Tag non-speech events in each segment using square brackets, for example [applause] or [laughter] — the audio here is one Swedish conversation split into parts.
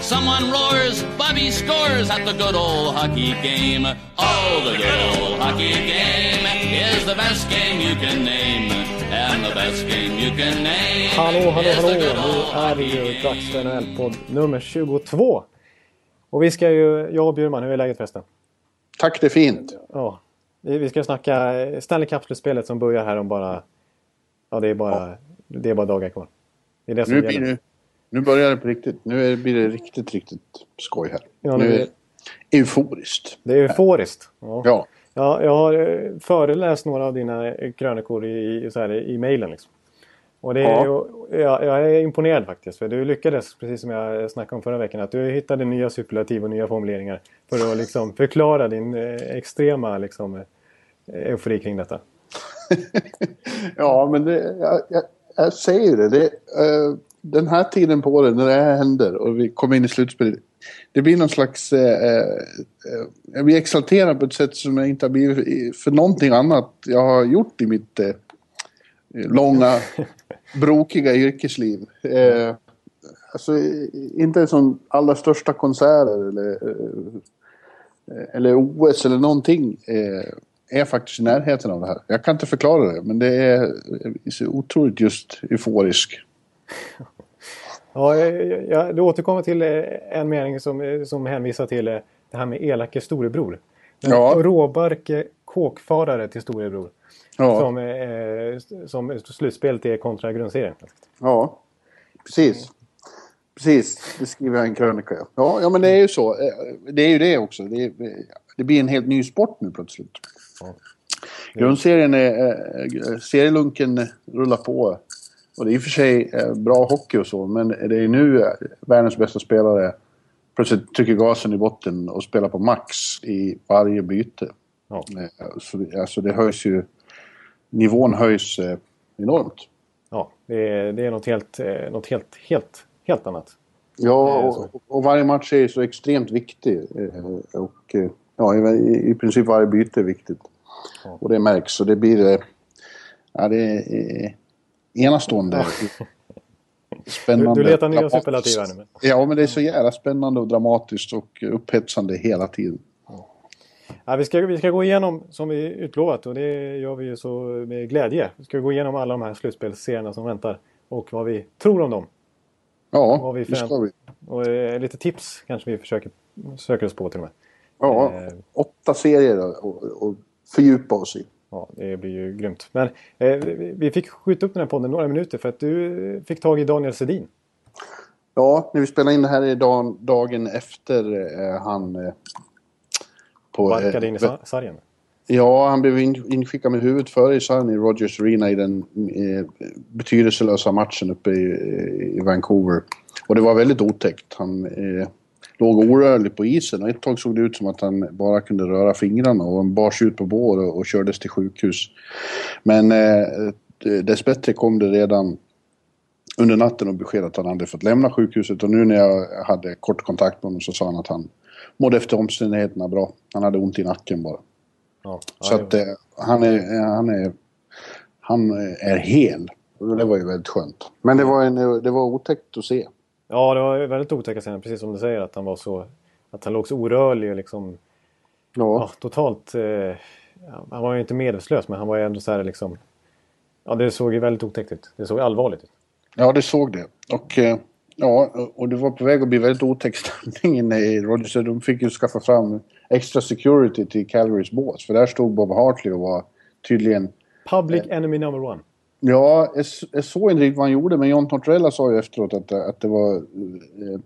Someone roars, Bobby scores at the good old hockey game. Oh, the good old hockey game is the best game you can name. And the best game you can name Hallå, hallå, hallå! Nu är det ju dags för. NHL-podd nummer 22. Och vi ska ju, jag och Bjurman, hur är läget förresten? Tack, det är fint. Ja, vi ska snacka Stanley Cup-slutspelet som börjar här om bara... Ja, det är bara, det är bara dagar kvar. Det är det som Nu, gäller. det, nu börjar det på riktigt. Nu blir det riktigt, riktigt skoj här. Ja, nu är det euforiskt. Det är euforiskt. Ja. Ja. Ja, jag har eh, föreläst några av dina eh, krönikor i, så här, i mejlen. Liksom. Och det är Ja. jag, jag är imponerad faktiskt. För du lyckades, precis som jag snackade om förra veckan, att du hittade nya superlativ och nya formuleringar. För att liksom [laughs] förklara din eh, extrema liksom, eufori kring detta. [laughs] ja, men det, jag, jag, jag säger det. det eh, den här tiden på året när det här händer och vi kommer in i slutspelet. Det blir någon slags... Eh, eh, jag blir exalterad på ett sätt som jag inte har blivit för någonting annat jag har gjort i mitt eh, långa, [laughs] brokiga yrkesliv. Eh, alltså, inte som allra största konserter eller, eh, eller OS eller någonting eh, är faktiskt i närheten av det här. Jag kan inte förklara det, men det är eh, så otroligt just euforisk. Ja, jag, jag, du återkommer till eh, en mening som, eh, som hänvisar till eh, det här med elake storebror. Den Ja. råbarke kåkfarare till storebror. Ja, Som, eh, som slutspelet är kontra grundserien. ja precis. Precis, det skriver jag i en krönika. Ja. Ja, ja, men det är ju så. Det är ju det också. Det, är, det blir en helt ny sport nu plötsligt. Grundserien är... Serielunken rullar på. Och det är i och för sig eh, bra hockey och så, men det är nu eh, världens bästa spelare plötsligt trycker gasen i botten och spelar på max i varje byte. Ja. Eh, Så det, alltså det höjs ju... Nivån höjs enormt. Ja, det är, det är något, helt, något helt, helt, helt annat. Ja, och, och varje match är så extremt viktig. Och ja, i, i princip varje byte är viktigt. Ja. Och det märks. Och det blir... Ja, det är enastående. Spännande. du letar nya superlativ här nu. men- Ja, men det är så jävla spännande och dramatiskt och upphetsande hela tiden. Ja, vi, ska, vi ska gå igenom, som vi utlovat, och det gör vi ju så med glädje. Vi ska gå igenom alla de här slutspelsserierna som väntar. Och vad vi tror om dem. Ja, Vad vi det ska vi. Och eh, lite tips kanske vi försöker söker oss på till och med. Ja, Eh. åtta serier och, och fördjupa oss i. Ja, det blir ju grymt. Men eh, vi fick skjuta upp den här podden några minuter för att du fick tag i Daniel Sedin. Ja, när vi spelar in det här är dag, dagen efter eh, han... Eh, på, Barkade eh, in i sa- sargen. Ja, han blev in, inskickad med huvudet före i sargen i Rogers Arena i den eh, betydelselösa matchen uppe i, i Vancouver. Och det var väldigt otäckt. Han eh, låg orörlig på isen och ett tag såg det ut som att han bara kunde röra fingrarna och han bars ut på bår och, och kördes till sjukhus. Men eh, dessbättre kom det redan under natten och besked att han hade fått lämna sjukhuset och nu när jag hade kort kontakt med honom så sa han att han mådde efter omständigheterna bra. Han hade ont i nacken bara. Ja, Så att eh, han, är, han, är, han är hel. Det var ju väldigt skönt. Men det var, en, det var otäckt att se. Ja, det var väldigt otäcka scener. Precis som du säger att han var så... Att han låg så orörlig och liksom... Ja, Ja, totalt... Eh, han var ju inte medvetslös men han var ju ändå så här liksom... Ja, det såg ju väldigt otäckt ut. Det såg allvarligt ut. ja det såg det. Och, eh, ja, och det var på väg att bli väldigt otäck stämning inne i Rogers. De fick ju skaffa fram extra security till Calgarys bås. För där stod Bob Hartley och var tydligen... Public enemy number one. Ja, jag, såg inte riktigt vad han gjorde men John Tortorella sa ju efteråt att, det- att det var eh,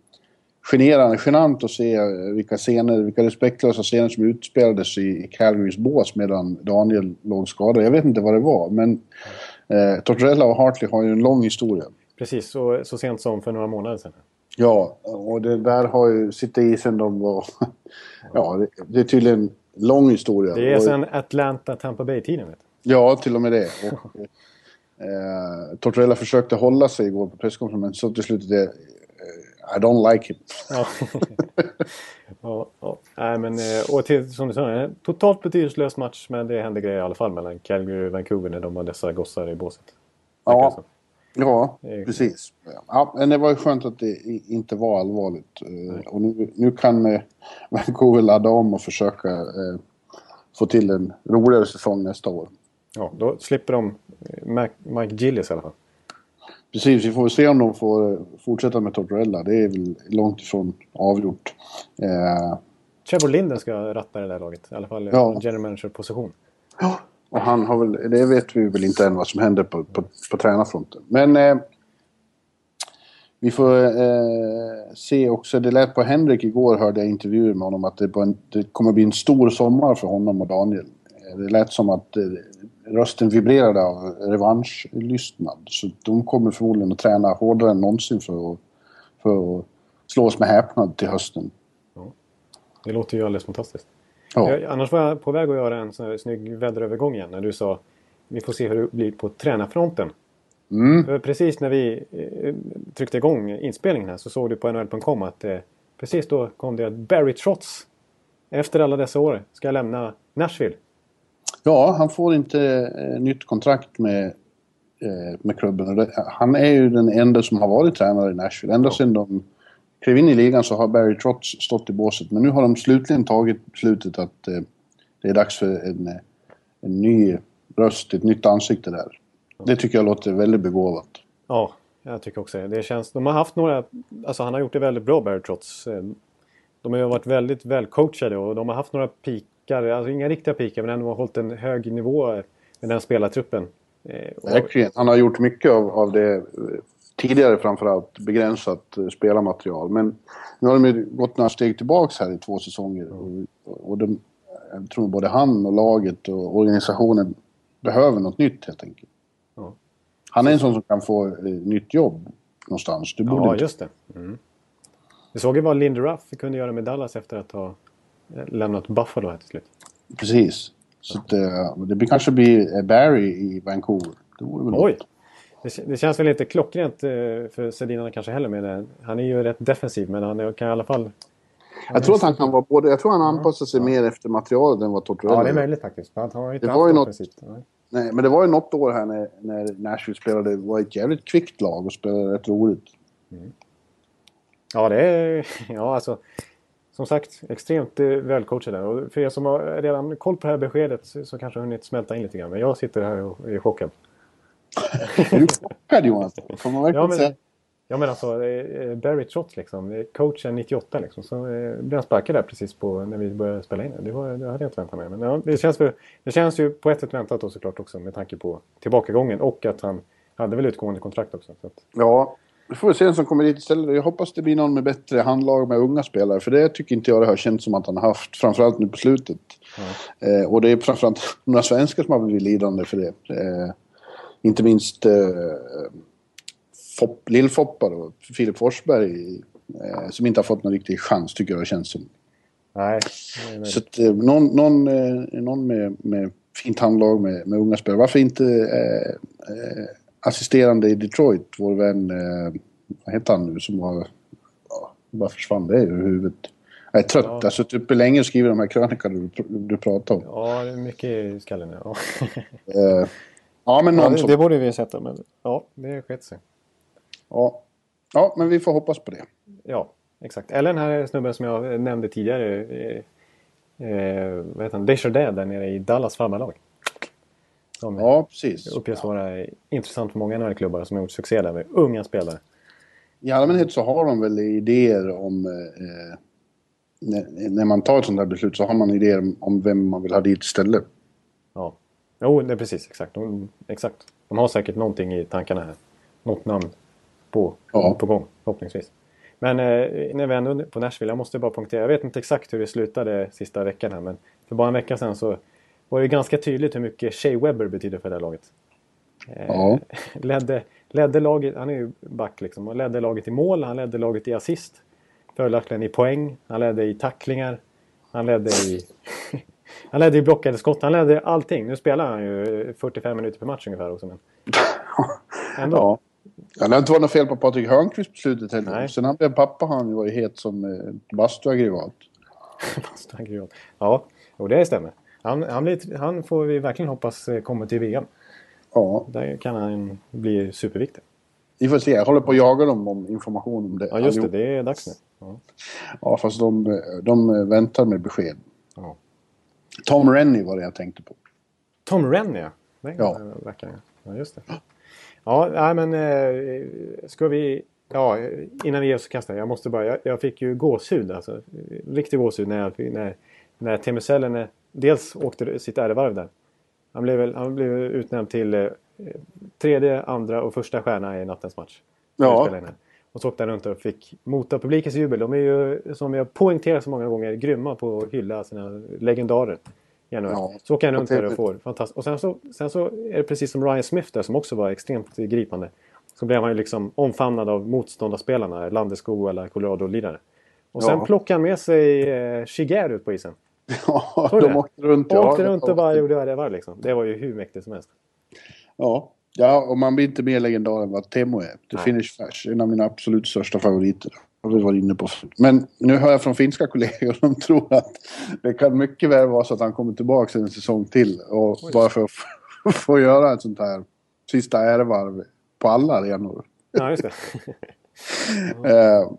generande, genant att se eh, vilka scener, vilka respektlösa scener som utspelades i, i Calgarys bås medan Daniel låg skadad. Jag vet inte vad det var men eh, Tortorella och Hartley har ju en lång historia. Precis, så, så sent som för några månader sedan. Ja, och det där har ju sitter i sen de var... [laughs] Ja, det, det är tydligen lång historia. Det är Och- sen Atlanta Tampa Bay-tiden. Ja, till och med det. Och, eh, Tortorella försökte hålla sig igår på presskonferensen, men så till slut det... eh, I don't like him. Ja. [laughs] ja, ja. Nej, men, eh, och till, som du sa, en totalt betydelselös match. Men det hände grejer i alla fall mellan Calgary och Vancouver när de var dessa gossar i båset. Ja, ja är- precis. Ja, men det var ju skönt att det inte var allvarligt. Eh, Och nu, nu kan eh, Vancouver ladda om och försöka eh, få till en roligare säsong nästa år. Ja, då slipper de eh, Mike Gillis i alla fall. Precis, vi får se om de får eh, fortsätta med Tortorella. Det är väl långt ifrån avgjort. Eh, Trevor Linden ska ratta det där laget. I alla fall Ja. ja. general manager-position. Och han har väl, det vet vi väl inte än vad som händer på, på, på tränarfronten. Men eh, vi får eh, se också, det lät på Henrik igår hörde jag intervjuer med honom att det, en, det kommer bli en stor sommar för honom och Daniel. Eh, Det lät som att rösten vibrerade av revanschlystnad. Så de kommer förmodligen att träna hårdare än någonsin för att, för att slå oss med häpnad till hösten. Det låter ju alldeles fantastiskt. Ja, Jag, annars var jag på väg att göra en sån här snygg väderövergång igen. När du sa vi får se hur det blir på tränarfronten. mm, För precis när vi eh, tryckte igång inspelningen här så såg du på NHL.com att eh, precis då kom det att Barry Trotz efter alla dessa år ska lämna Nashville. Ja, han får inte eh, nytt kontrakt med, eh, med klubben. Han är ju den enda som har varit tränare i Nashville. Ända sedan de klev in i ligan så har Barry Trotz stått i båset. Men nu har de slutligen tagit beslutet att eh, det är dags för en, en ny röst, ett nytt ansikte där. Det tycker jag låter väldigt begåvat. Ja, jag tycker också det. det. Känns, de har haft några, alltså han har gjort det väldigt bra Barry Trotz. De har ju varit väldigt välcoachade och de har haft några pikar, alltså inga riktiga pikar men ändå har hållit en hög nivå med den spelartruppen. Eh, Verkligen. Han har gjort mycket av, av det eh, tidigare framförallt begränsat eh, spelarmaterial. Men nu har de ju gått några steg tillbaks här i två säsonger. Och, och de, jag tror både han och laget och organisationen behöver något nytt helt enkelt. Ja. Han är en sån som kan få eh, nytt jobb någonstans. Du borde Ja, inte... just det. Mm. Vi såg ju vad Lindy Ruff kunde göra med Dallas efter att ha eh, lämnat Buffalo här till slut. Precis. Så att, eh, det blir, kanske blir eh, Barry i Vancouver. Det vore väl Oj! Det, det känns väl inte klockrent eh, för Sedinarna kanske heller med det. Han är ju rätt defensiv men han kan i alla fall... Jag tror att han kan vara både... Jag tror han anpassar sig mer efter materialet än vad Tortorella Ja, det är möjligt faktiskt. Han har inte Det var ju något-. Nej. Men det var ju något år här när, när Nashville spelade, var ett jävligt kvickt lag och spelade rätt roligt. Ja, det är... [laughs] Ja, alltså... Som sagt, extremt eh, välcoachade. Och för er som har redan koll på det här beskedet så, så kanske har hunnit smälta in lite grann. Men jag sitter här och är chockad. [laughs] Är du chockad Johan? Får man verkligen Ja, men- säga? Ja men alltså eh, Barry Trotz liksom. eh, Coachen 98 liksom. Så eh, blev han sparkad där precis på när vi började spela in. det. Det, var, det hade jag inte väntat mig. Men ja, det, känns för, det känns ju på ett sätt väntat då såklart också med tanke på tillbakagången. Och att han hade väl utgående kontrakt också. Så att, Ja, vi får se vem som kommer dit istället. Jag hoppas det blir någon med bättre handlag med unga spelare. För det tycker inte jag det har känts som att han har haft. Framförallt nu på slutet. Eh, och det är framförallt [laughs] några svenskar som har blivit lidande för det. Eh, inte minst eh, Fopp, Lill-Foppa då, Filip Forsberg. Eh, som inte har fått någon riktig chans tycker jag det känns som. nej. Så att, eh, någon, någon, eh, någon med, med fint handlag med, med unga spelare. Varför inte eh, eh, assisterande i Detroit, vår vän, eh, vad heter han nu, som var... Ja, bara försvann det ur huvudet. Jag är trött. Ja. Jag har suttit uppe länge och skrivit de här krönikorna du, du pratar om. Ja, det är mycket i skallen nu. Ja. Eh, ja, men Ja, någon det, som... det borde vi sett men ja, det skett sig. Ja. ja, men vi får hoppas på det. Ja, exakt. Eller den här snubben som jag nämnde tidigare. Eh, eh, vad heter han? Desjardins där nere i Dallas farmarlag. Som Ja, precis. uppges vara intressant för många NHL-klubbar som har gjort succé där med unga spelare. I allmänhet så har de väl idéer om... Eh, när, när man tar ett sånt här beslut så har man idéer om- vem man vill ha dit istället. Ja, jo, det är precis exakt. De, exakt. De har säkert någonting i tankarna här. Något namn på, Ja. på gång, förhoppningsvis. Men eh, när vi ändå på Nashville, jag måste bara punktera. Jag vet inte exakt hur det slutade sista veckan här, men för bara en vecka sedan så var det ganska tydligt hur mycket Shea Webber betyder för det här laget. Eh, Ja. [laughs] ledde, ledde laget, han är ju back liksom, och ledde laget i mål, han ledde laget i assist. Följaktligen i poäng, han ledde i tacklingar, han ledde i [laughs] Han ledde ju blockade skott, han ledde allting. Nu spelar han ju 45 minuter per match ungefär också. Men... [laughs] Ändå. Ja. Ja, det har inte varit något fel på Patrik Hörnqvist på slutet heller. Nej. Sen han blev pappa han ju varit het som eh, bastuaggregat. Bastuaggregat. Ja, jo, det stämmer. Han, han, blir, han får vi verkligen hoppas eh, kommer till VM. Ja, Där kan han bli superviktig. vi får se. Jag håller på att jaga dem om information om det. Ja, just det. Det är dags nu. Ja. Ja, fast de, eh, de väntar med besked. Ja. Tom Rennie var det jag tänkte på. Tom Rennie, ja. Den Ja. verkar Ja, just det. Ja, nej, men eh, ska vi... Ja, innan vi ger oss i kast här, Jag måste bara... Jag, jag fick ju gåshud alltså. Riktig gåshud när, jag, när, när Teemu dels åkte sitt ärevarv där. Han blev, han blev utnämnd till eh, tredje, andra och första stjärna i nattens match. Ja. Och så åkte han runt och fick mota publikens jubel. De är ju, som jag poängterat så många gånger, grymma på att hylla sina legendarer. Ja. Så åker han runt där och får fantastiskt. Och sen så, sen så är det precis som Ryan Smith där som också var extremt gripande. Så blev han ju liksom omfamnad av motståndarspelarna, Landeskog eller Colorado-lirare. Och sen Ja. plockade han med sig eh, Shigeru ut på isen. [laughs] Ja, de det? åkte runt. Åkte ja. runt och bara gjorde vad det var liksom. Det var ju hur mäktigt som helst. Ja. ja, och man blir inte mer legendar än vad Temo är. The Nej. Finnish Flash, en av mina absolut största favoriter. Har vi varit inne på. Men nu hör jag från finska kollegor [laughs] som tror att det kan mycket väl vara så att han kommer tillbaka en säsong till. Och bara för att få- [laughs] få göra ett sånt här sista ärevarv på alla arenor. Ja, just det. Eh,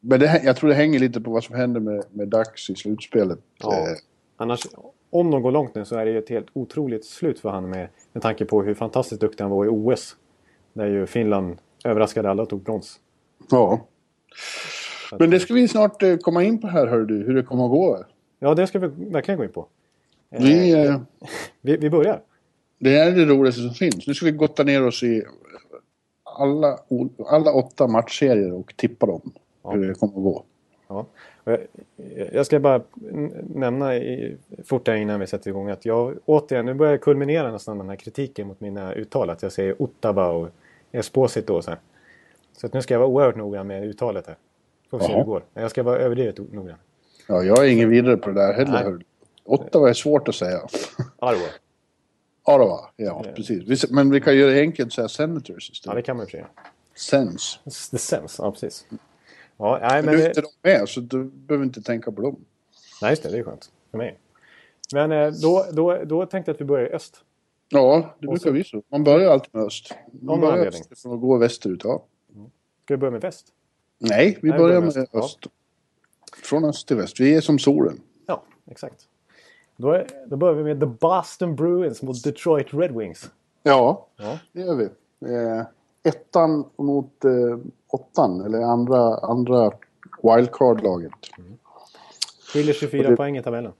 men det, jag tror det hänger lite på vad som händer med, med Dax i slutspelet. Ja. Eh, Annars, om de går långt nu så är det ju ett helt otroligt slut för han med, med tanke på hur fantastiskt duktig han var i OS. Där ju Finland överraskade alla och tog brons. ja. Men det ska vi snart eh, komma in på här, hör du, hur det kommer att gå. Ja, det ska vi verkligen gå in på. Eh, Vi, eh, [laughs] vi, vi börjar. det är det roligaste som finns. Nu ska vi gotta ner oss i alla, alla åtta matchserier och tippa dem. Ja. Hur det kommer att gå. Ja. Jag, ska bara nämna i, fort där innan vi sätter igång att jag återigen, nu börjar jag kulminera nästan den här kritiken mot mina uttal. Att jag säger Ottawa och Esposito och så här. Så att nu ska jag vara oerhört noga med uttalet här. Får vi se hur det går. Jag ska vara överdrivet noggrann. Ja, jag är ingen vidare på det där heller. Nej. Ottawa är svårt att säga. [laughs] Arwa. Ottawa, ja precis. Vi- Men vi kan göra det enkelt och säga Senators Ja, istället. det kan man ju säga. Sens. The Sense, ja precis. Ja, nej, Men men nu är inte de med så du behöver inte tänka på dem. nej, just det, det är skönt för mig. Men eh, då, då, då tänkte jag att vi börjar i öst. Ja, det brukar så- vi så. Man börjar alltid med öst. någon Man börjar anledning. österifrån och går västerut, ja. Ska vi börja med väst? Nej, vi Nej, börjar med med öst. Ja. öst. Från öst till väst. Vi är som solen. Ja, exakt. Då, är, då börjar vi med The Boston Bruins mot Detroit Red Wings. Ja, Ja. det gör vi. Eh, ettan mot eh, åttan, eller andra, andra wildcard-laget. Skiljer 24 Och det- poäng i tabellen.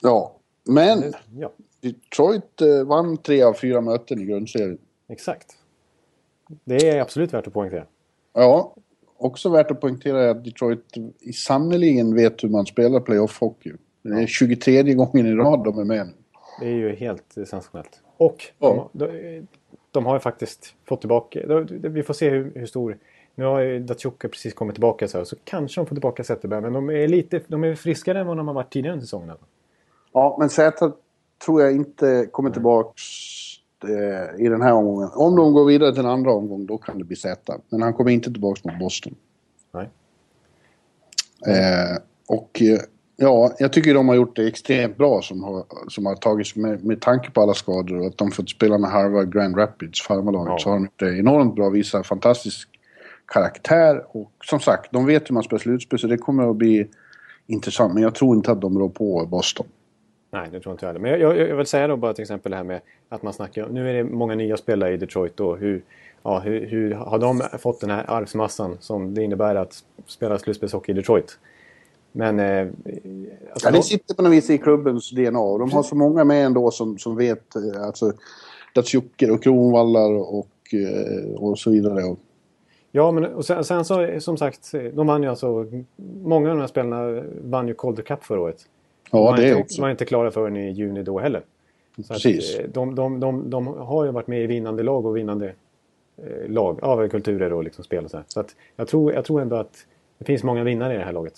Ja, men Ja, Detroit eh, vann tre av fyra möten i grundserien. exakt. Det är absolut värt att poängtera. Ja, också värt att poängtera är att Detroit i sannoliken vet hur man spelar playoff-hockey. Det är 23 gången i rad de är med nu. Det är ju helt sensationellt. Och Ja. de, de, har ju faktiskt fått tillbaka... Vi får se hur, hur stor... Nu har ju Datsjuka precis kommit tillbaka så, här, så kanske de får tillbaka Zetterberg. Men de är lite de är friskare än vad de har varit tidigare under säsongen. alltså. Ja, men Zäta tror jag inte kommer tillbaks eh, i den här omgången. Om de går vidare till en andra omgång, då kan det bli Zäta. Men han kommer inte tillbaks mot Boston. Nej. Eh, och eh, ja, jag tycker de har gjort det extremt bra som har, som har tagits med, med tanke på alla skador och att de fått spela med Harvard Grand Rapids, farmarlaget, Ja. så har de gjort det enormt bra. Visar fantastisk karaktär och som sagt, de vet hur man spelar slutspel så det kommer att bli intressant. Men jag tror inte att de rår på Boston. Nej, det tror inte jag heller. Men jag, jag, jag vill säga då bara till exempel det här med att man snackar... Nu är det många nya spelare i Detroit då. Hur, ja, hur, hur har de fått den här arvsmassan som det innebär att spela slutspelshockey i Detroit? Men... Eh, alltså, Ja, de- det sitter på något vis i klubbens DNA. Och de har så många med ändå som, som vet, eh, alltså Datsjuker och Kronvallar och, eh, och så vidare. Ja, men och sen, sen så som sagt, de vann ju alltså... Många av de här spelarna vann ju Calder Cup förra året. ja, var det inte, också. var inte klara förrän i juni då heller. Så att, Precis. eh, de, de, de, de har ju varit med i vinnande lag och vinnande eh, lag, av kulturer och liksom spel och så här. Så att jag tror, jag tror ändå att det finns många vinnare i det här laget.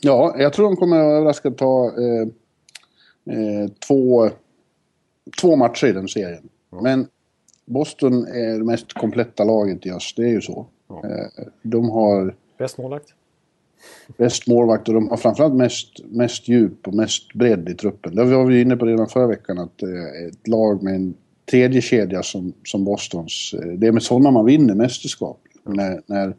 Ja, jag tror de kommer att överraska ta... Eh, eh, två, två matcher i den serien. Men Boston är det mest kompletta laget i öst, det är ju så. Ja. Eh, de har Bäst målvakt? bäst målvakt och de har framförallt mest, mest djup och mest bredd i truppen. Det var vi inne på redan förra veckan att eh, ett lag med en tredje kedja som, som Bostons, eh, det är med sådana man vinner mästerskap. När, när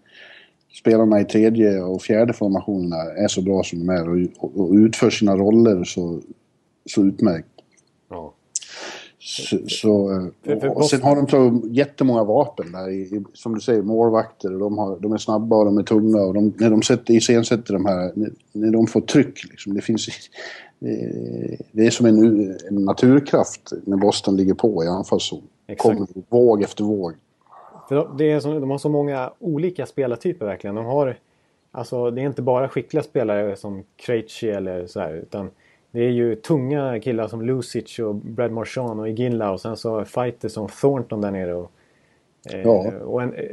spelarna i tredje och fjärde formationerna är så bra som de är och, och, och utför sina roller så, så utmärkt. Ja. Så, så, eh, För- för och sen har de så jättemånga vapen där, i, i, som du säger, målvakter. Och de, har, de är snabba och de är tunga och de, när de sätter, iscensätter de här, när, när de får tryck liksom, det finns... eh, Det är som en, en naturkraft när Boston ligger på i anfallszon. Exakt. Kommer våg efter våg. För de- det är så, de har så många olika spelartyper verkligen. De har, alltså, det är inte bara skickliga spelare som Krejci eller så här, utan det är ju tunga killar som Lucic och Brad Marchand och Iginla och sen så fighters som Thornton där nere. Och, eh, Ja. och en eh,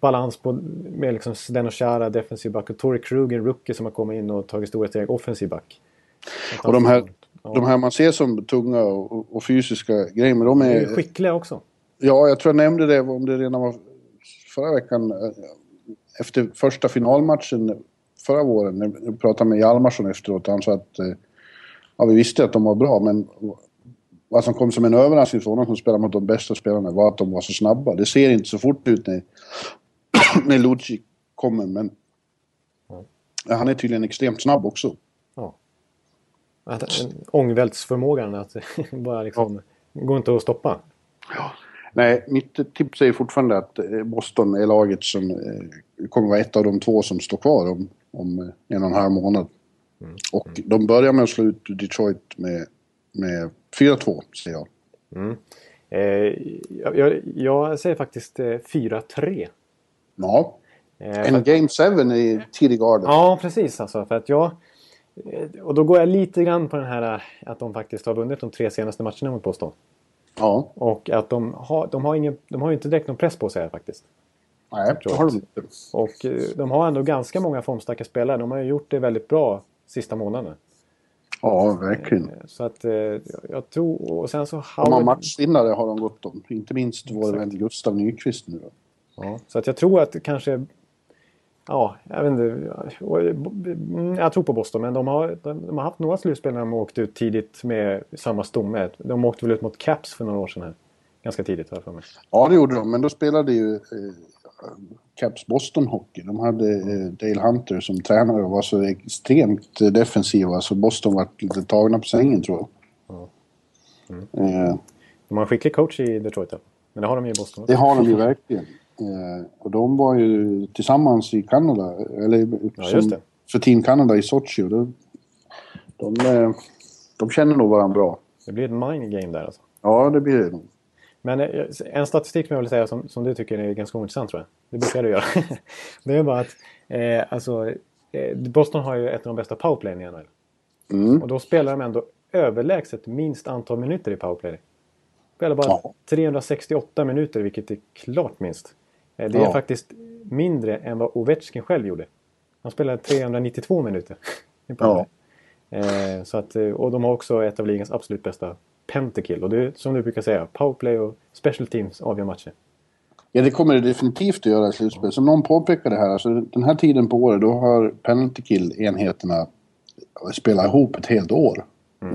balans på, med liksom Zdeno Chara, defensiv back och Torrey Kruger, rookie som har kommit in och tagit stora steg, offensiv back. Och de här, Ja. de här man ser som tunga och, och- fysiska grejer, men de De är är... ju skickliga också. Ja, jag tror jag nämnde det om det redan var förra veckan. eh, Efter första finalmatchen förra våren, när jag pratade med Hjalmarsson efteråt, han sa att eh, ja, vi visste att de var bra, men vad som kom som en överraskning för honom som spelar mot de bästa spelarna var att de var så snabba. Det ser inte så fort ut när, [clears throat] när Lucic kommer, men han är tydligen extremt snabb också. Ja. Att, en- ångvältsförmågan att [laughs] bara liksom, går inte att stoppa. Nej, mitt tips är fortfarande att eh, Boston är laget som eh, kommer vara ett av de två som står kvar om, om eh, en och en halv månad. Och de börjar med att slå ut Detroit med, med 4-2, säger jag. Eh, jag, jag, säger faktiskt eh, 4-3. Ja, Eh, en Game 7 i TD Garden. Ja, precis alltså. För att jag, och då går jag lite grann på den här att de faktiskt har vunnit de tre senaste matcherna mot Boston. Ja, Och att de har, de har, ingen, de har ju inte direkt någon press på sig här faktiskt. nej, det har de inte. Och eh, de har ändå ganska många formstarka spelare. De har ju gjort det väldigt bra sista månaderna. Ja, verkligen. Eh, Så att eh, jag- tror... Och sen så De har Howard... matchvinnare har de gått om. Inte minst vår vän Gustav Nyqvist nu då. Ja, så att jag tror att kanske... Ja, jag vet inte. Mm, Jag tror på Boston, men de har, de, har haft några slutspel när de åkt ut tidigt med samma stomme. De åkte väl ut mot Caps för några år sedan här. Ganska tidigt har jag för mig. Ja, det gjorde de, men då spelade ju eh, Caps Boston Hockey. De hade eh, Dale Hunter som tränare och var så extremt eh, defensiva så Boston var lite tagna på sängen tror jag. Eh, De har en skicklig coach i Detroit. Men det har de ju i Boston det också. har de ju verkligen. Eh, och de var ju tillsammans i Kanada, eller Ja, som, för Team Canada i Sochi. Och de, de, eh, de känner nog varandra bra. Det blir ett mind game där alltså. Ja, det blir det nog. Men eh, en statistik som jag vill säga som, som du tycker är ganska ointressant tror jag. Det brukar du göra. [laughs] det är bara att eh, alltså, Boston har ju ett av de bästa powerplayen i NHL. Mm. Och då spelar de ändå överlägset minst antal minuter i powerplay. Spelar bara Ja. 368 minuter, vilket är klart minst. Eh, Det är Ja. faktiskt mindre än vad Ovechkin själv gjorde. Han spelade 392 minuter. [laughs] powerplay. Eh, så att, eh, och de har också ett av ligans absolut bästa pentakill. Och det är som du brukar säga, powerplay och special teams avgör matcher. Ja, det kommer det definitivt att göra i slutspel. Som någon påpekade här, alltså den här tiden på året då har penalty kill-enheterna spelat ihop ett helt år. Eh,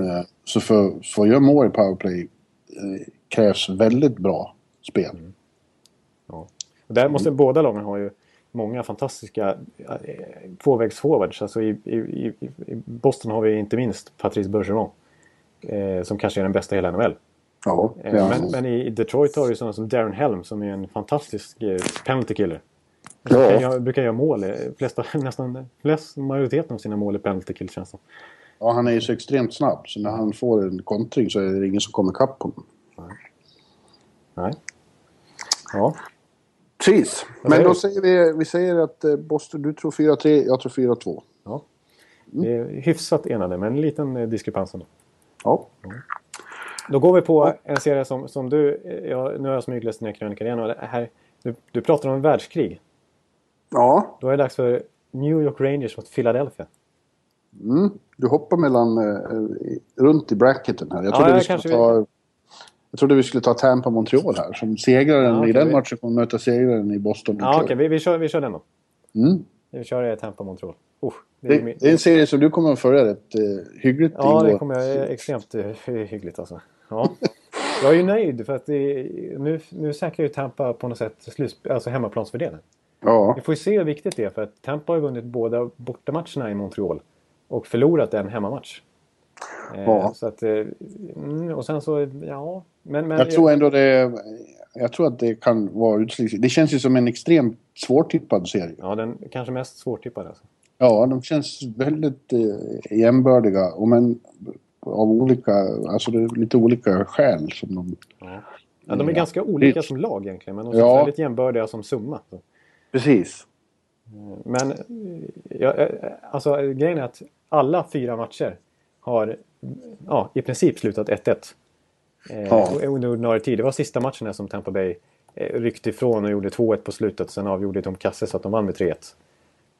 Så för, för att göra mål i powerplay krävs väldigt bra spel. Ja. Och där måste båda lagen ha ju många fantastiska eh, tvåvägsforwards. Alltså i, i, i, Boston har vi inte minst Patrice Bergeron. Eh, som kanske är den bästa i hela NHL. Ja, Eh, ja. men, men i Detroit har du sådana som Darren Helm som är en fantastisk eh, penalty killer. Ja. Jag brukar göra mål. eh, Flesta, [laughs] nästan flest, majoriteten av sina mål är penalty kill känns det ja, han är ju så extremt snabb så när han får en kontring så är det ingen som kommer kapp honom. Nej. Ja. Precis. Men då säger vi, vi säger att eh, Boston, du tror 4-3, jag tror 4-2. ja. Vi är hyfsat enade, men en liten eh, diskrepans ändå. Ja. Då går vi på en serie som, som du... eh, Ja, nu har jag smygläst här krönikan igen. Och här, du, du pratar om världskrig. Ja, Då är det dags för New York Rangers mot Philadelphia. Mm. Du hoppar mellan, eh, runt i bracketen här. Jag Ja, trodde, vi skulle ta, jag trodde vi skulle ta Tampa Montreal här. Som segraren Ja, i den vi- matchen kommer möta segraren i Boston Ja, okej, vi, vi, kör, vi kör den då. mm. Vi kör Tampa Montreal. Uh, det, det, det är en serie som du kommer att följa rätt eh, hyggligt Ja, det kommer jag extremt eh, hyggligt alltså. Ja. Jag är ju nöjd för att det, nu, nu säkrar ju Tampa på något sätt slutsp- alltså hemmaplansfördelen. Ja, Vi får ju se hur viktigt det är för att Tampa har ju vunnit båda bortamatcherna i Montreal. Och förlorat en hemmamatch. Eh, Ja. Så att, eh, mm, och sen så, ja. Men, men, jag tror ändå det... Jag tror att det kan vara utslagsgivande. Det känns ju som en extremt svårtippad serie. Ja, den kanske mest svårtippade alltså. Ja, de känns väldigt eh, jämbördiga. Och men av olika... Alltså det är lite olika skäl som de... Ja. Ja, de är Ja. ganska olika som lag egentligen. Men de känns Ja. väldigt jämbördiga som summa. Precis. Men eh, ja, eh, alltså, grejen är att alla fyra matcher har ja, i princip slutat 1-1. Eh, Ja. Under ordinarie tid. Det var sista matchen här som Tampa Bay eh, ryckte ifrån och gjorde 2-1 på slutet. Sen avgjorde Tom Kasse så att de vann med 3-1.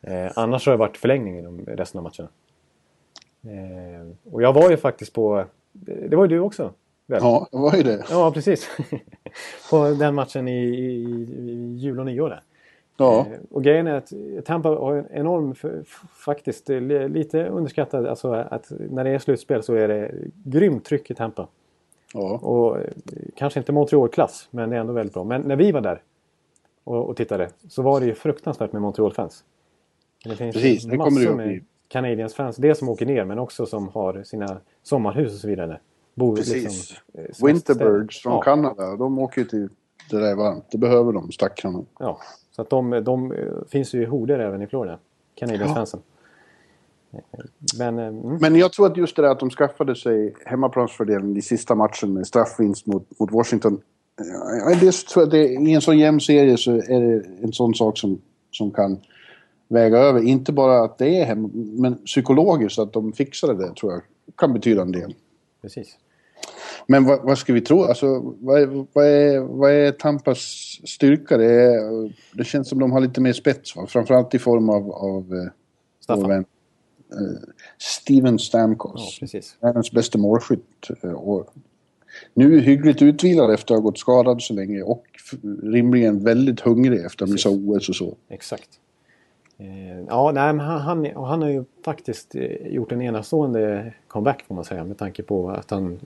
Eh, annars har det varit förlängning i de resten av matcherna. Eh, och jag var ju faktiskt på... Det det var ju du också. Väl? Ja, det var ju det. Ja, precis. [laughs] på den matchen i, i, i jul och nyår där. Ja, Eh, Och grejen är att Tampa har en enorm, faktiskt eh, li- lite underskattad, alltså att när det är slutspel så är det grymt tryck i Tampa. ja. Och eh, kanske inte Montreal-klass, men det är ändå väldigt bra. Men när vi var där och, och tittade så var det ju fruktansvärt med Montreal-fans. Det finns Precis, det massor det med. Canadiens-fans, dels som åker ner men också som har sina sommarhus och så vidare. Bor Precis. liksom, eh, semesterstäder. Winterbirds från ja. Kanada, de åker ju till det där är varmt. Det behöver de, stackarna. Ja, så att de, de eh, finns ju i horder även i Florida. Canadiens-fansen. Eh, Men, eh, mm, Men jag tror att just det där att de skaffade sig hemmaplansfördelen i sista matchen med straffvinst mot, mot Washington. Ja, det tror jag att det, I en sån jämn serie så är det en sån sak som, som kan väga över. Inte bara att det är hemma, men psykologiskt att de fixade det tror jag kan betyda en del. precis. Men vad, vad ska vi tro? Alltså, vad, är, vad, är, vad är Tampas styrka? Det, är, det känns som de har lite mer spets, va? framförallt i form av, av eh, Staffan. vän eh, Steven Ja, Stamkos. precis. Världens bästa målskytt. eh, Och nu hyggligt utvilad efter att ha gått skadad så länge och rimligen väldigt hungrig efter att missa OS och så. Exakt. Eh, ja, nej, men han, han, han har ju faktiskt eh, gjort en enastående comeback får man säga med tanke på att han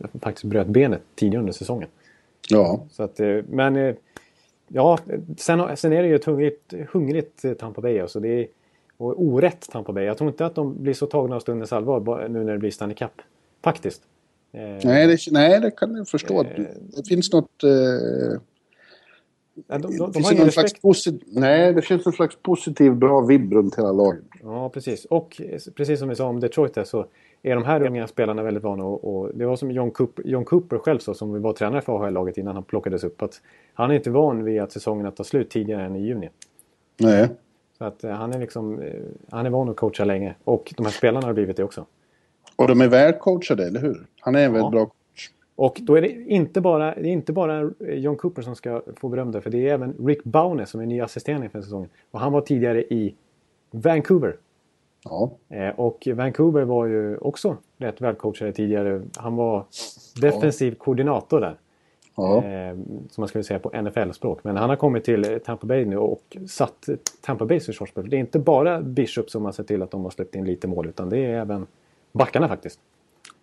eh, faktiskt bröt benet tidigare under säsongen. Ja, Så att, men ja, sen, sen är det ju ett hungrigt, hungrigt Tampa Bay. Alltså det är, och orätt Tampa Bay. Jag tror inte att de blir så tagna av stundens allvar nu när det blir Stanley Cup. Faktiskt. Nej det, nej, det kan jag förstå. Det finns något... Eh, de, de, de, det har ingen respekt. posit- nej, det finns någon slags positiv, bra vibb runt hela laget. Ja, precis. Och eh, precis som vi sa om Detroit där, så är de här unga spelarna väldigt vana och, och det var som John Cooper, John Cooper själv så, som var tränare för AHL-laget innan han plockades upp. Att han är inte van vid att säsongerna tar slut tidigare än i juni. Nej. Så att eh, han är liksom, eh, han är van att coacha länge. Och de här spelarna har blivit det också. Och de är välcoachade, eller hur? Han är en väldigt Ja. bra coach. Och då är det inte bara, det är inte bara John Cooper som ska få beröm där, för det är även Rick Bowness som är ny assisterande för säsongen. Och han var tidigare i Vancouver. Ja. Eh, och Vancouver var ju också rätt välcoachade tidigare. Han var defensiv koordinator där. ja. Eh, som man skulle säga på NFL-språk. Men han har kommit till eh, Tampa Bay nu och satt Tampa Bays försvarsspel. Det är inte bara Bishop som har sett till att de har släppt in lite mål utan det är även backarna faktiskt.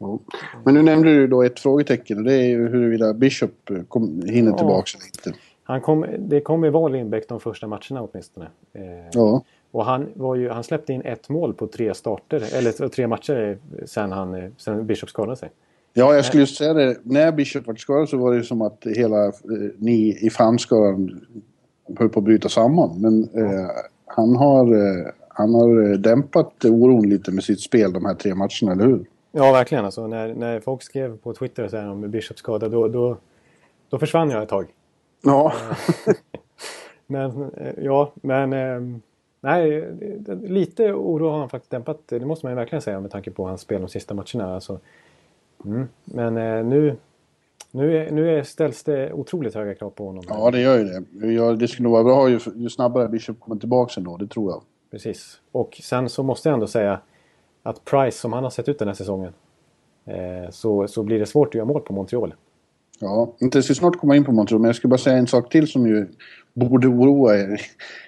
Ja. Men nu nämnde du då ett frågetecken och det är ju huruvida Bishop eh, kom, hinner Ja. tillbaka eller inte. Han kom, det kommer vara Lindbäck de första matcherna åtminstone. Eh, Ja. Och han, var ju, han släppte in ett mål på tre starter, eller tre matcher sen, han, sen Bishop skadade sig. ja, jag skulle just säga det. När Bishop var skadad så var det som att hela eh, ni i fanskaran höll på att bryta samman. Men eh, han har, eh, han har eh, dämpat oron lite med sitt spel de här tre matcherna, eller hur? Ja, verkligen. Alltså, när, när folk skrev på Twitter så här om Bishops skada, då, då, då försvann jag ett tag. Ja. [laughs] Men eh, ja, men eh, nej, lite oro har han faktiskt dämpat. Det måste man ju verkligen säga med tanke på hans spel de sista matcherna. Alltså, mm. Men eh, nu, nu, är, nu är, ställs det otroligt höga krav på honom. ja, det gör ju det. Det skulle nog vara bra ju, ju snabbare Bishop kommer tillbaka ändå, det tror jag. Precis. Och sen så måste jag ändå säga att Price, som han har sett ut den här säsongen, eh, så, så blir det svårt att göra mål på Montreal. Ja, inte ska snart komma in på Montreal, men jag ska bara säga en sak till som ju borde oroa er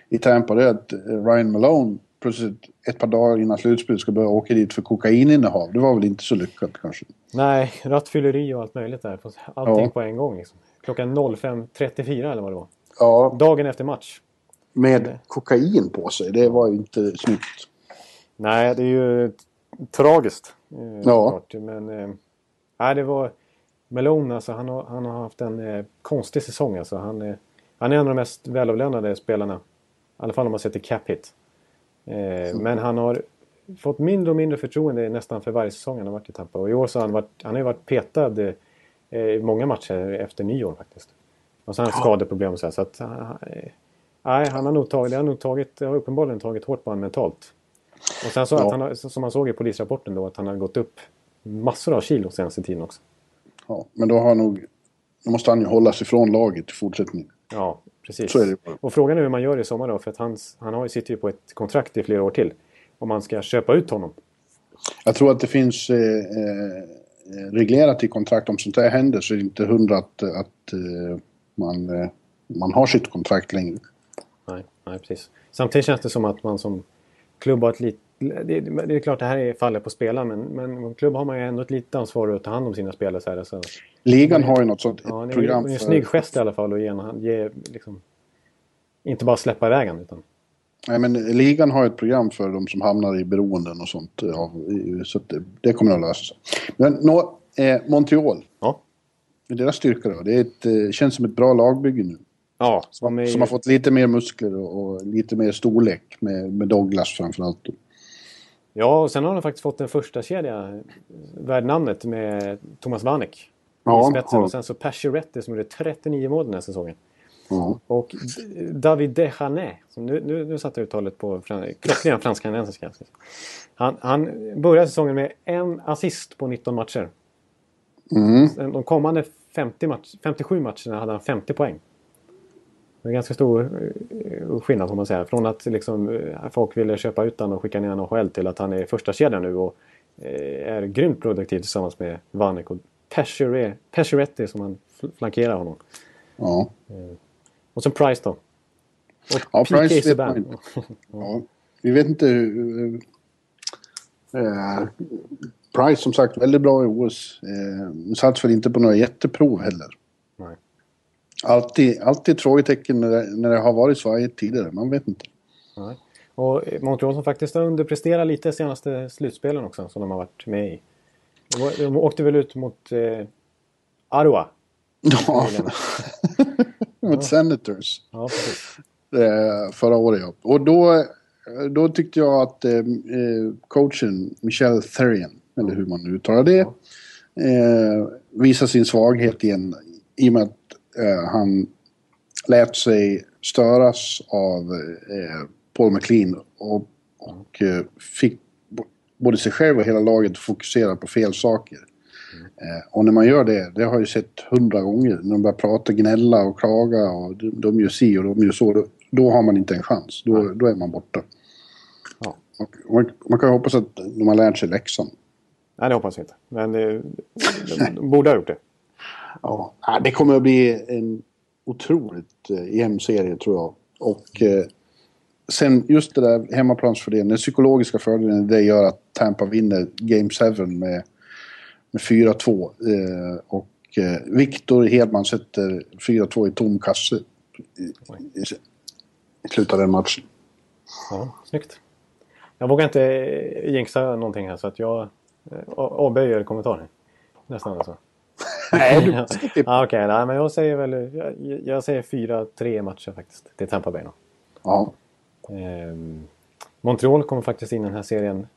i Tampa. Det är att Ryan Malone plötsligt ett par dagar innan slutspelet ska börja åka dit för kokaininnehav. Det var väl inte så lyckat kanske? Nej, rattfylleri och allt möjligt där. Allting ja. på en gång. Liksom. Klockan 05.34 eller vad det var. Ja. Dagen efter match. Med kokain på sig, det var ju inte snyggt. Nej, det är ju tragiskt. Eh, ja. Klart. Men eh, nej, det var... Malone alltså, han har, han har haft en eh, konstig säsong. Alltså. Han, han är en av de mest välavlönade spelarna. I alla fall om man ser till cap hit. Eh, men han har fått mindre och mindre förtroende nästan för varje säsong han har varit i Tampa. Och i år så har han, varit, han har ju varit petad i många matcher efter nyår faktiskt. Och så har han skadeproblem och så här, så att... Nej, han har nog tagit, det har nog tagit, har uppenbarligen tagit hårt på honom mentalt. Och sen så ja. att han har, som man såg i polisrapporten då, att han har gått upp massor av kilo senaste tiden också. Ja, men då har nog... Då måste han ju hålla sig från laget i fortsättningen. Ja, precis. Så är det. Och frågan är hur man gör i sommar då, för att hans, han har, sitter ju på ett kontrakt i flera år till. Om man ska köpa ut honom. Jag tror att det finns eh, eh, reglerat i kontrakt om sånt här händer så är det inte hundra att, att eh, man, eh, man har sitt kontrakt längre. Nej, nej, precis. Samtidigt känns det som att man som klubb har ett litet det, det, är klart det här är fallet på spelaren men, men klubb har man ju ändå ett litet ansvar att ta hand om sina spelare. Så här, så. Ligan har ju något sånt ja, program. Det är en snygg gest i alla fall att ge, ge liksom, inte bara släppa iväg utan... Nej, men ligan har ett program för de som hamnar i beroenden och sånt. Ja, så det, det, kommer att lösa sig. Men nå, eh, Montreal. Ja. Deras styrka då? Det är ett, eh, känns som ett bra lagbygge nu. Ja. Som, är... som har fått lite mer muskler och, och, lite mer storlek med, med Douglas framförallt. Ja, och sen har de faktiskt fått en första kedja värd namnet med Thomas Vanek. Ja, i spetsen. Ja. Och sen så Pacioretty som gjorde 39 mål den här säsongen. Ja. Och David Dechanet, som nu, nu, nu satte jag uttalet på klockan fransk-kanadensiska. Han, han började säsongen med en assist på 19 matcher. Mm. De kommande 50 match, 57 matcherna hade han 50 poäng. Det är ganska stor eh, skillnad får man säga. Från att liksom, eh, folk ville köpa ut honom och skicka ner honom själv till att han är första kedjan nu och eh, är grymt produktiv tillsammans med Vanek och Pesciretti som han flankerar honom. Ja. Och sen Price då. Och ja, Price vet man inte. [laughs] ja. Vi vet inte hur... Äh, Price som sagt väldigt bra i OS. Eh, väl inte på några jätteprov heller. Alltid, alltid frågetecken när det, när det har varit här tidigare. Man vet inte. Nej. Och Montreal som faktiskt har underpresterat lite senaste slutspelen också som de har varit med i. De åkte väl ut mot eh, Arua? Ja, [laughs] mot ja. Senators. Ja, precis. Eh, förra året ja. Och då, då tyckte jag att eh, eh coachen Michel Therian, eller hur man nu uttalar det, ja. eh, visar sin svaghet igen. I och med att eh, han lät sig störas av eh, Paul McLean och, och eh, fick både sig själv och hela laget att fokusera på fel saker. Mm. Eh, och när man gör det, det har jag sett hundra gånger, när de börjar prata, gnälla och klaga och de, de gör si och de gör så, då, då har man inte en chans. Då, mm. då är man borta. Ja. Och, man, man, kan hoppas att de har lärt sig läxan. Nej, det hoppas jag inte. Men det, de borde ha gjort det. Ja, det kommer att bli en otroligt eh, jämn serie tror jag. Och eh, sen just det där hemmaplansfördelen, den psykologiska fördelen, det gör att Tampa vinner Game 7 med, med 4-2. Eh, och eh, Viktor Hedman sätter 4-2 i tom kasse i, i, i slutet av den matchen. Ja, snyggt. Jag vågar inte jinxa någonting här så att jag eh, avböjer kommentaren. Nästan alltså. Nej, du [laughs] ah, Okej, okay, men jag säger väl... Jag, jag säger 4-3 matcher faktiskt till Tampa Bay. Ja. Ehm, Montreal kommer faktiskt in i den här serien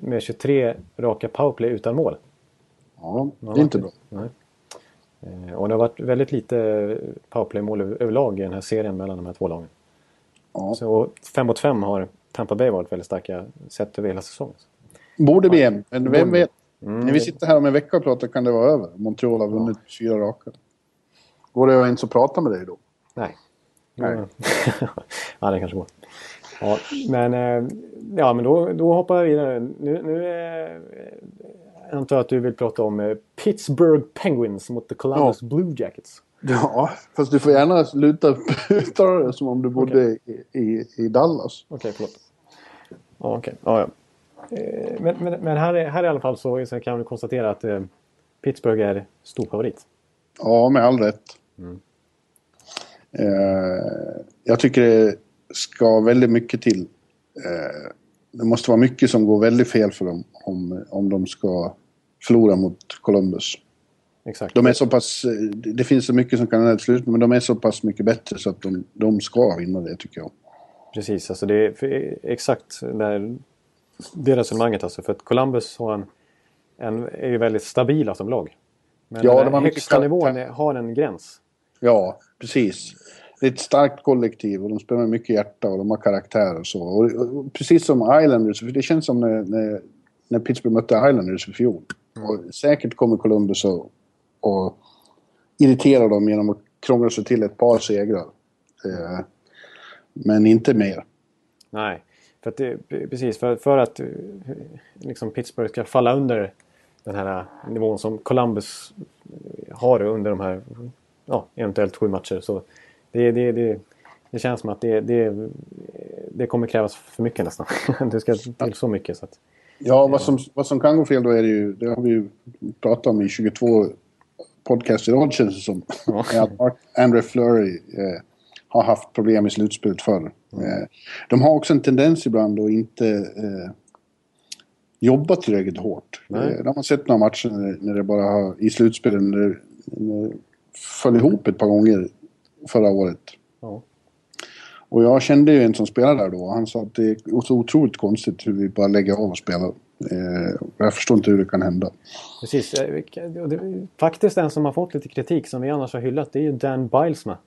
med 23 raka powerplay utan mål. Ja, det är inte bra. Nej. Ehm, och det har varit väldigt lite powerplay-mål överlag i den här serien mellan de här två lagen. Ja. Så 5 mot 5 har Tampa Bay varit väldigt starka sett över hela säsongen. Borde bli en, men vem vet? Mm. När vi sitter här om en vecka och pratar kan det vara över. Montreal har vunnit ja. fyra raka. Går det ens att prata med dig då? Nej. Nej. [laughs] ja, det kanske går. Ja, men, eh, ja, men då, då hoppar vi vidare. Nu, nu eh, antar jag att du vill prata om eh, Pittsburgh Penguins mot the Columbus Ja. Blue Jackets. Ja, fast du får gärna sluta uttala det som om du bodde i, i, i Dallas. Okej, förlåt. Ja, okej. Ja, ja. Eh, Men, men, men här, är, här i alla fall så, så kan vi konstatera att eh, Pittsburgh är stor favorit. Ja, med all rätt. Eh, jag tycker det ska väldigt mycket till. Eh, det måste vara mycket som går väldigt fel för dem om, om de ska förlora mot Columbus. Exakt. De är så pass, eh, det finns så mycket som kan hända till slut, men de är så pass mycket bättre så att de, de ska vinna det tycker jag. Precis, alltså det är exakt där, det resonemanget alltså. För att Columbus har en, en, är ju väldigt stabila som lag. Men Ja, den de högsta nivån är, har en gräns. Ja, precis. Det är ett starkt kollektiv och de spelar med mycket hjärta och de har karaktär och så. Och, och, precis som Islanders, för det känns som när, när, när Pittsburgh mötte Islanders i fjol. Och säkert kommer Columbus att och irritera dem genom att krångla sig till ett par segrar. Eh, men inte mer. Nej, för att det, precis för, för att eh, liksom Pittsburgh ska falla under den här nivån som Columbus har under de här ja, eventuellt sju matcher. Så det, det, det, det känns som att det, det, det kommer krävas för mycket nästan. [laughs] Det ska till så mycket. Så att, Ja, vad som, vad som kan gå fel då är det ju, det har vi ju pratat om i 22 podcast i rad känns det som. Ja. är [laughs] att Mark Andre Fleury eh, har haft problem i slutspelet förr. Eh, de har också en tendens ibland att inte eh, jobba tillräckligt hårt. Eh, Nej. det har man sett några matcher när, det bara har, i slutspelet, när det, när det föll ihop ett par gånger förra året. ja. Och jag kände ju en som spelade där då. Han sa att det är så otroligt konstigt hur vi bara lägger av och spelar. Eh, jag förstår inte hur det kan hända. Precis. eh, Faktiskt den som har fått lite kritik som vi annars har hyllat det är ju Dan Bilesma.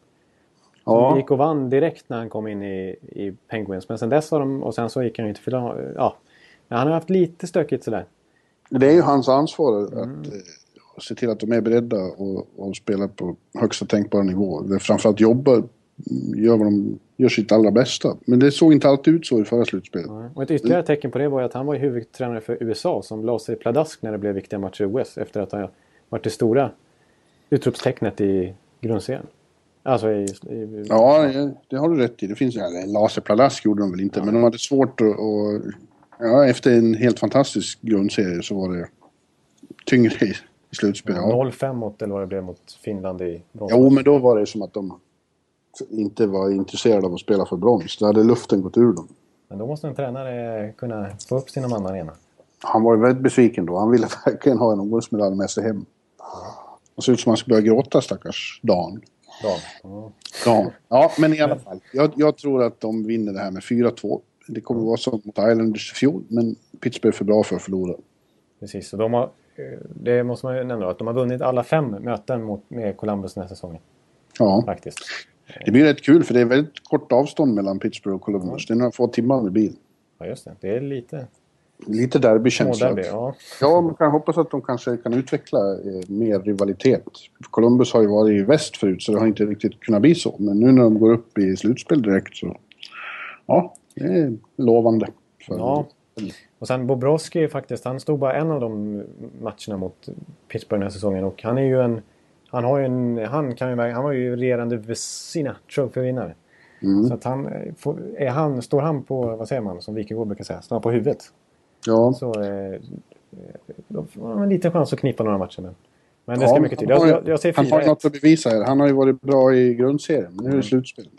Ja. gick och vann direkt när han kom in i, i Penguins. Men sen dess har de, och sen så gick han ju inte för Ja, han har haft lite stökigt sådär. Det är ju hans ansvar att Mm. eh, se till att de är beredda och, och spela på högsta tänkbara nivå. Framförallt jobba, mm, gör, vad de, gör sitt allra bästa. Men det såg inte alltid ut så i förra slutspelet. Och ett ytterligare tecken på det var ju att han var huvudtränare för USA som la sig pladask när det blev viktiga matcher i OS efter att han varit det stora utropstecknet i grundserien. Alltså i... i Ja, det, har du rätt i. Det finns, ja, Laser Pladask gjorde de väl inte, men de hade svårt att... Och, ja, efter en helt fantastisk grundserie så var det tyngre i, i slutspelet. Ja. 0-5 mot, eller vad det blev mot Finland i brons. Jo, men då var det som att de inte var intresserade av att spela för brons. Då hade luften gått ur dem. Men då måste en tränare kunna få upp sina mannar igen. Han var ju väldigt besviken då. Han ville [laughs] verkligen ha en OS-medalj med sig hem. Det såg ut som han skulle börja gråta, stackars Dan. Ja. Dan. Ja, men i alla fall. Jag, jag tror att de vinner det här med 4-2. Det kommer vara som mot Islanders i fjol, men Pittsburgh är för bra för att förlora. Precis, och de har, det måste man ju nämna att de har vunnit alla fem möten mot, med Columbus den här säsongen. Ja, Faktiskt. det blir rätt kul för det är väldigt kort avstånd mellan Pittsburgh och Columbus. Det är några få timmar med bil. Ja, just det. Det är lite Lite derbykänsla. småderby. Ja. Ja, man kan hoppas att de kanske kan utveckla eh, mer rivalitet. Columbus har ju varit i väst förut så det har inte riktigt kunnat bli så. Men nu när de går upp i slutspel direkt så... Ja, det är lovande. För, ja. Och sen Bobrovski faktiskt, han stod bara en av de matcherna mot Pittsburgh den här säsongen. Och han är ju en... Han har ju en... Han, kan ju, han var ju regerande Vesina Trophy-vinnare. Mm. Så att han... eh, Är han... Står han på... Vad säger man? Som Wikegård brukar säga. Står han på huvudet? Ja, Så... Eh, då får man en liten chans att knippa några matcher. Men, men det ska Ja, mycket till. Jag, jag, jag säger han har något 4-1. att bevisa här. Han har ju varit bra i grundserien, men nu är det slutspel.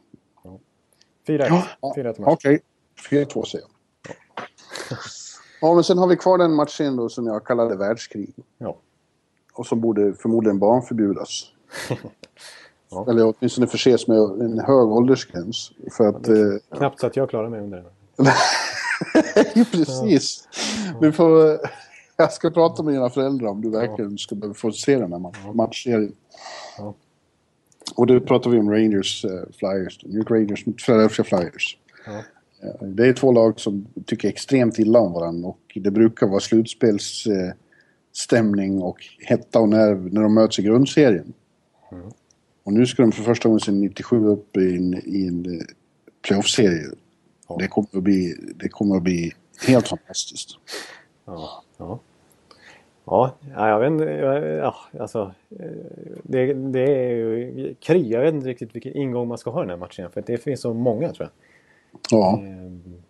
4-1. Ja, 4-1 match. Okej, 4-2 säger jag. Ja, men sen har vi kvar den matchen då som jag kallade världskrig. Ja. Och som borde förmodligen barnförbjudas. [laughs] Ja. Eller åtminstone förses med en hög åldersgräns. För att... Eh, Knappt så att jag klarar mig under den. [laughs] [laughs] Precis. Du får, jag ska prata med dina föräldrar om du verkligen ska få se den här ma- matchserien. Och då pratar vi om Rangers eh, Flyers. New York Rangers mot Philadelphia Flyers. Ja. Eh, Det är två lag som tycker extremt illa om varandra och det brukar vara slutspelsstämning eh, och hetta och nerv när de möts i grundserien. Mm. Och nu ska de för första gången sedan 97 upp i en, i en eh, playoff-serie. Det, kommer att bli, det kommer att bli helt fantastiskt. Ja, ja. Ja, jag vet inte. Ja, alltså, det, det är ju kry. Jag vet inte riktigt vilken ingång man ska ha i den här matchen. För det finns så många tror jag. Ja. Ehm,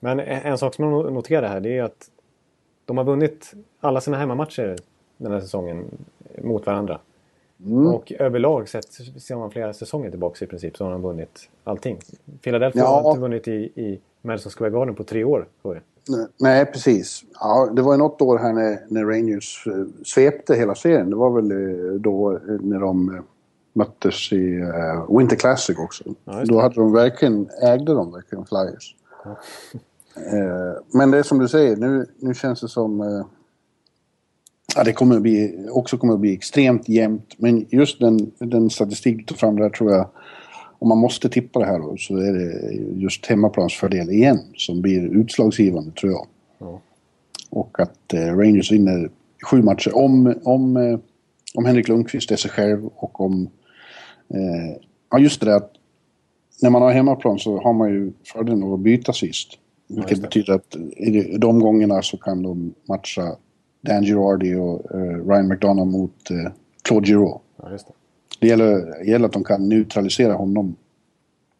men en sak som jag noterar här det är att de har vunnit alla sina hemmamatcher den här säsongen mot varandra. Mm. Och överlag sett ser man flera säsonger tillbaka i princip så har de vunnit allting. Philadelphia ja. har inte vunnit i, i Madison Square Garden på tre år. Nej, precis. Ja, det var ju något år här när, när Rangers eh, svepte hela serien. Det var väl eh, då eh, när de möttes i uh, Winter Classic också. Ja, då hade de verkligen, ägde de verkligen Flyers. Ja. uh, men det är som du säger, nu, nu känns det som... Ja, det kommer att bli, också kommer att bli extremt jämnt. Men just den, den statistik du tar fram där tror jag om man måste tippa det här då, så är det just hemmaplansfördel igen som blir utslagsgivande tror jag. Ja. Och att eh, Rangers vinner sju matcher. Om, om, eh, om Henrik Lundqvist är sig själv och om... Eh, ja, just det där att när man har hemmaplan så har man ju fördelen av att byta sist. Vilket ja, betyder att i de gångerna så kan de matcha Dan Girardi och eh, Ryan McDonough mot eh, Claude Giroux. Ja, det gäller, gäller att de kan neutralisera honom.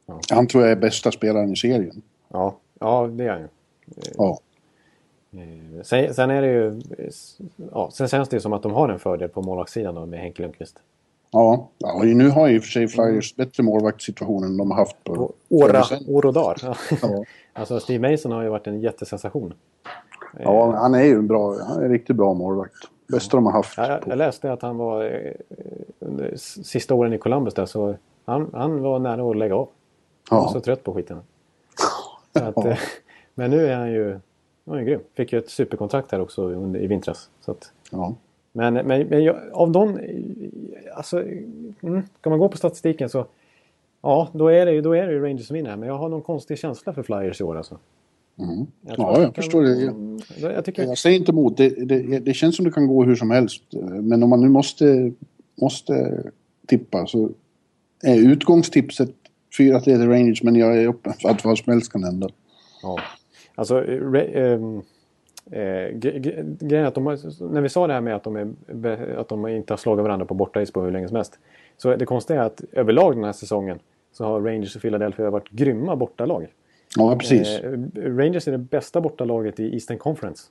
Ja. Han tror jag är bästa spelaren i serien. Ja, ja det är han ju. Ja. Eh, sen, sen, är det ju... Ja, sen känns det ju som att de har en fördel på målvaktssidan då med Henke Lundqvist. Ja, ja och nu har ju för sig Flyers bättre målvaktssituation än de har haft på... på åra, år och dagar. Ja. [laughs] alltså Steve Mason har ju varit en jättesensation. Ja, han är ju en bra, han är en riktigt bra målvakt. Bästa de har haft. Ja, jag, läste att han var... Eh, under sista åren i Columbus där så... Han, han var nära att lägga av. Han var så trött på skiten. Att, [laughs] ja. Eh, men nu är han ju... Han är grym. Fick ju ett superkontrakt här också under, i vintras. Så att, ja. Men, men, men jag, av de... Alltså, mm, ska man gå på statistiken så... Ja, då är det, då är det ju Rangers som vinner. Men jag har någon konstig känsla för Flyers i år alltså. Mm. Jag ja, jag förstår det. Jag, jag, tycker... jag säger inte emot. Det, det, det, känns som det kan gå hur som helst. Men om man nu måste, måste tippa så är utgångstipset 4-3 till Rangers men jag är öppen för att vad som helst kan hända. Ja. Alltså, re, ähm, äh, grejen är att de har, när vi sa det här med att de, är, att de inte har slagit varandra på bortais på hur länge som helst. Så det konstiga är att överlag den här säsongen så har Rangers och Philadelphia varit grymma bortalag. Ja, precis. Eh, Rangers är det bästa bortalaget i Eastern Conference.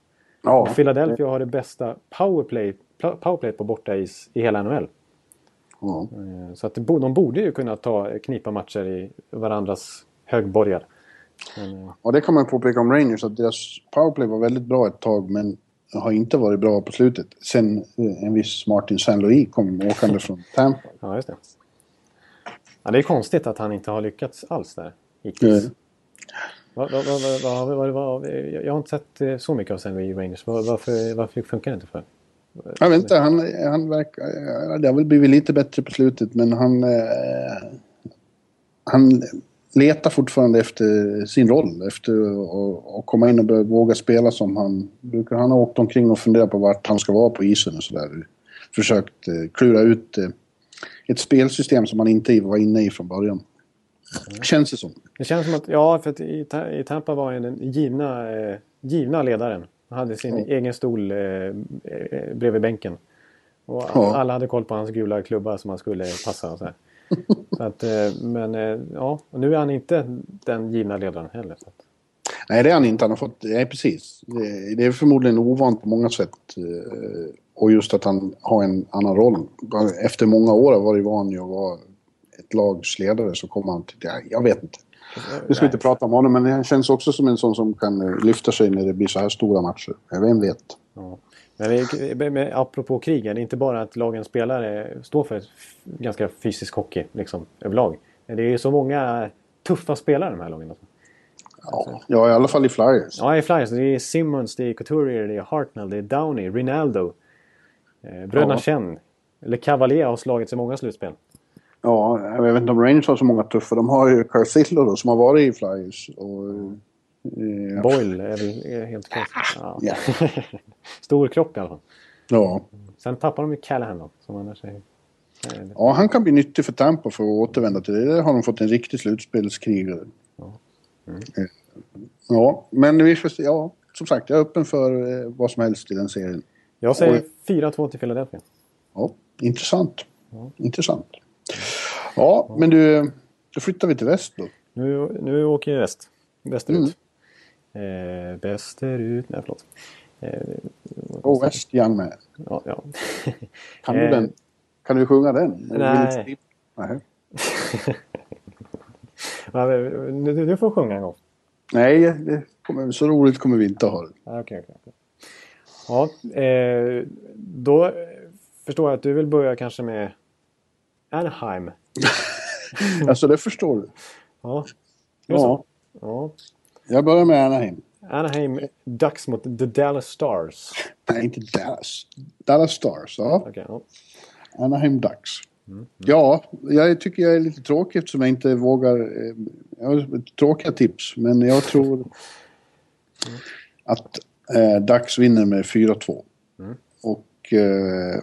Ja. Och Philadelphia har det bästa powerplay, powerplay på bortais i hela NHL. Ja. Eh, så att de borde ju kunna ta knipa matcher i varandras högborgar. Men, eh, ja, det kan man påpeka om Rangers att deras powerplay var väldigt bra ett tag men har inte varit bra på slutet. Sen en viss Martin Saint-Louis kom åkande från [laughs] Tampa. Ja, just det. Ja, det är konstigt att han inte har lyckats alls där hittills. Mm. Va, va, va, jag har inte sett eh, så mycket av Saint-Louis Rangers. Varför, varför funkar det inte för? Jag vet inte, han, han verkar... Eh, det har väl blivit lite bättre på slutet men han... Eh, han letar fortfarande efter sin roll. Efter att komma in och våga spela som han brukar. Han har åkt omkring och funderat på vart han ska vara på isen och sådär. Försökt eh, klura ut eh, ett spelsystem som han inte var inne i från början. Mm. Känns det som. Det känns som att, ja, för att i, i Tampa var han den givna, eh, givna ledaren. Han hade sin mm. egen stol eh, eh, bredvid bänken. Och ja. alla hade koll på hans gula klubba som han skulle passa. Och så, [laughs] så att, eh, men eh, ja, och nu är han inte den givna ledaren heller. Så att. Nej, det är han inte. Han har fått, nej, precis. Det, det är förmodligen ovant på många sätt. Eh, och just att han har en annan roll. Efter många år har varit van att vara ett lags ledare så kommer han till... Jag vet inte. Vi ska inte prata om honom, men han känns också som en sån som kan eh, lyfta sig när det blir så här stora matcher. Vem vet? Ja. Men, men apropå krigen, det är inte bara att lagens spelare står för ganska fysisk hockey liksom, överlag. Det är ju så många tuffa spelare de här lagen. Ja, ja, i alla fall i Flyers. Ja, i Flyers. Det är Simmons, det är Couturier, det är Hartnell, det är Downey, Rinaldo. Eh, bröderna ja. Chen. Eller Cavalier har slagit sig många slutspel. Ja, jag vet inte om Rangers har så många tuffa. De har ju Carcillo då som har varit i Flyers. Och, eh, Boyle är väl helt klart. Ja. ja. [laughs] Stor kropp i alla fall. Ja. Sen tappar de ju Callahan då, som annars är... Ja, han kan bli nyttig för Tampa för att återvända till det. Där har de fått en riktig slutspelskrigare. Ja. Mm. Ja, men vi får se. Ja, som sagt, jag är öppen för eh, vad som helst i den serien. Jag säger Oj. 4-2 till Philadelphia. Ja, intressant. Intressant. Ja, men du, då flyttar vi till väst då. Nu, nu åker vi väst. Västerut. Eh, västerut. Nej, förlåt. Eh, Och väst Young Man. ja, ja. [laughs] Kan du Eh, den? Kan du sjunga den? Nej. Nej. [laughs] Du, du får sjunga en gång. Nej, det kommer, så roligt kommer vi inte ha det. Ja, Okej, okej. okej. Ja, eh, då eh, förstår jag att du vill börja kanske med Anaheim. [laughs] Alltså det förstår du. Ja? Ja, ja. jag börjar med Anaheim. Anaheim Ducks mot The Dallas Stars. Nej, inte Dallas. Dallas Stars, ja. Okej, ja. Anaheim Ducks. Ja, jag tycker jag är lite tråkig eftersom jag inte vågar... eh, Jag har tråkiga tips, men jag tror [laughs] att eh, Ducks vinner med 4-2. Och eh,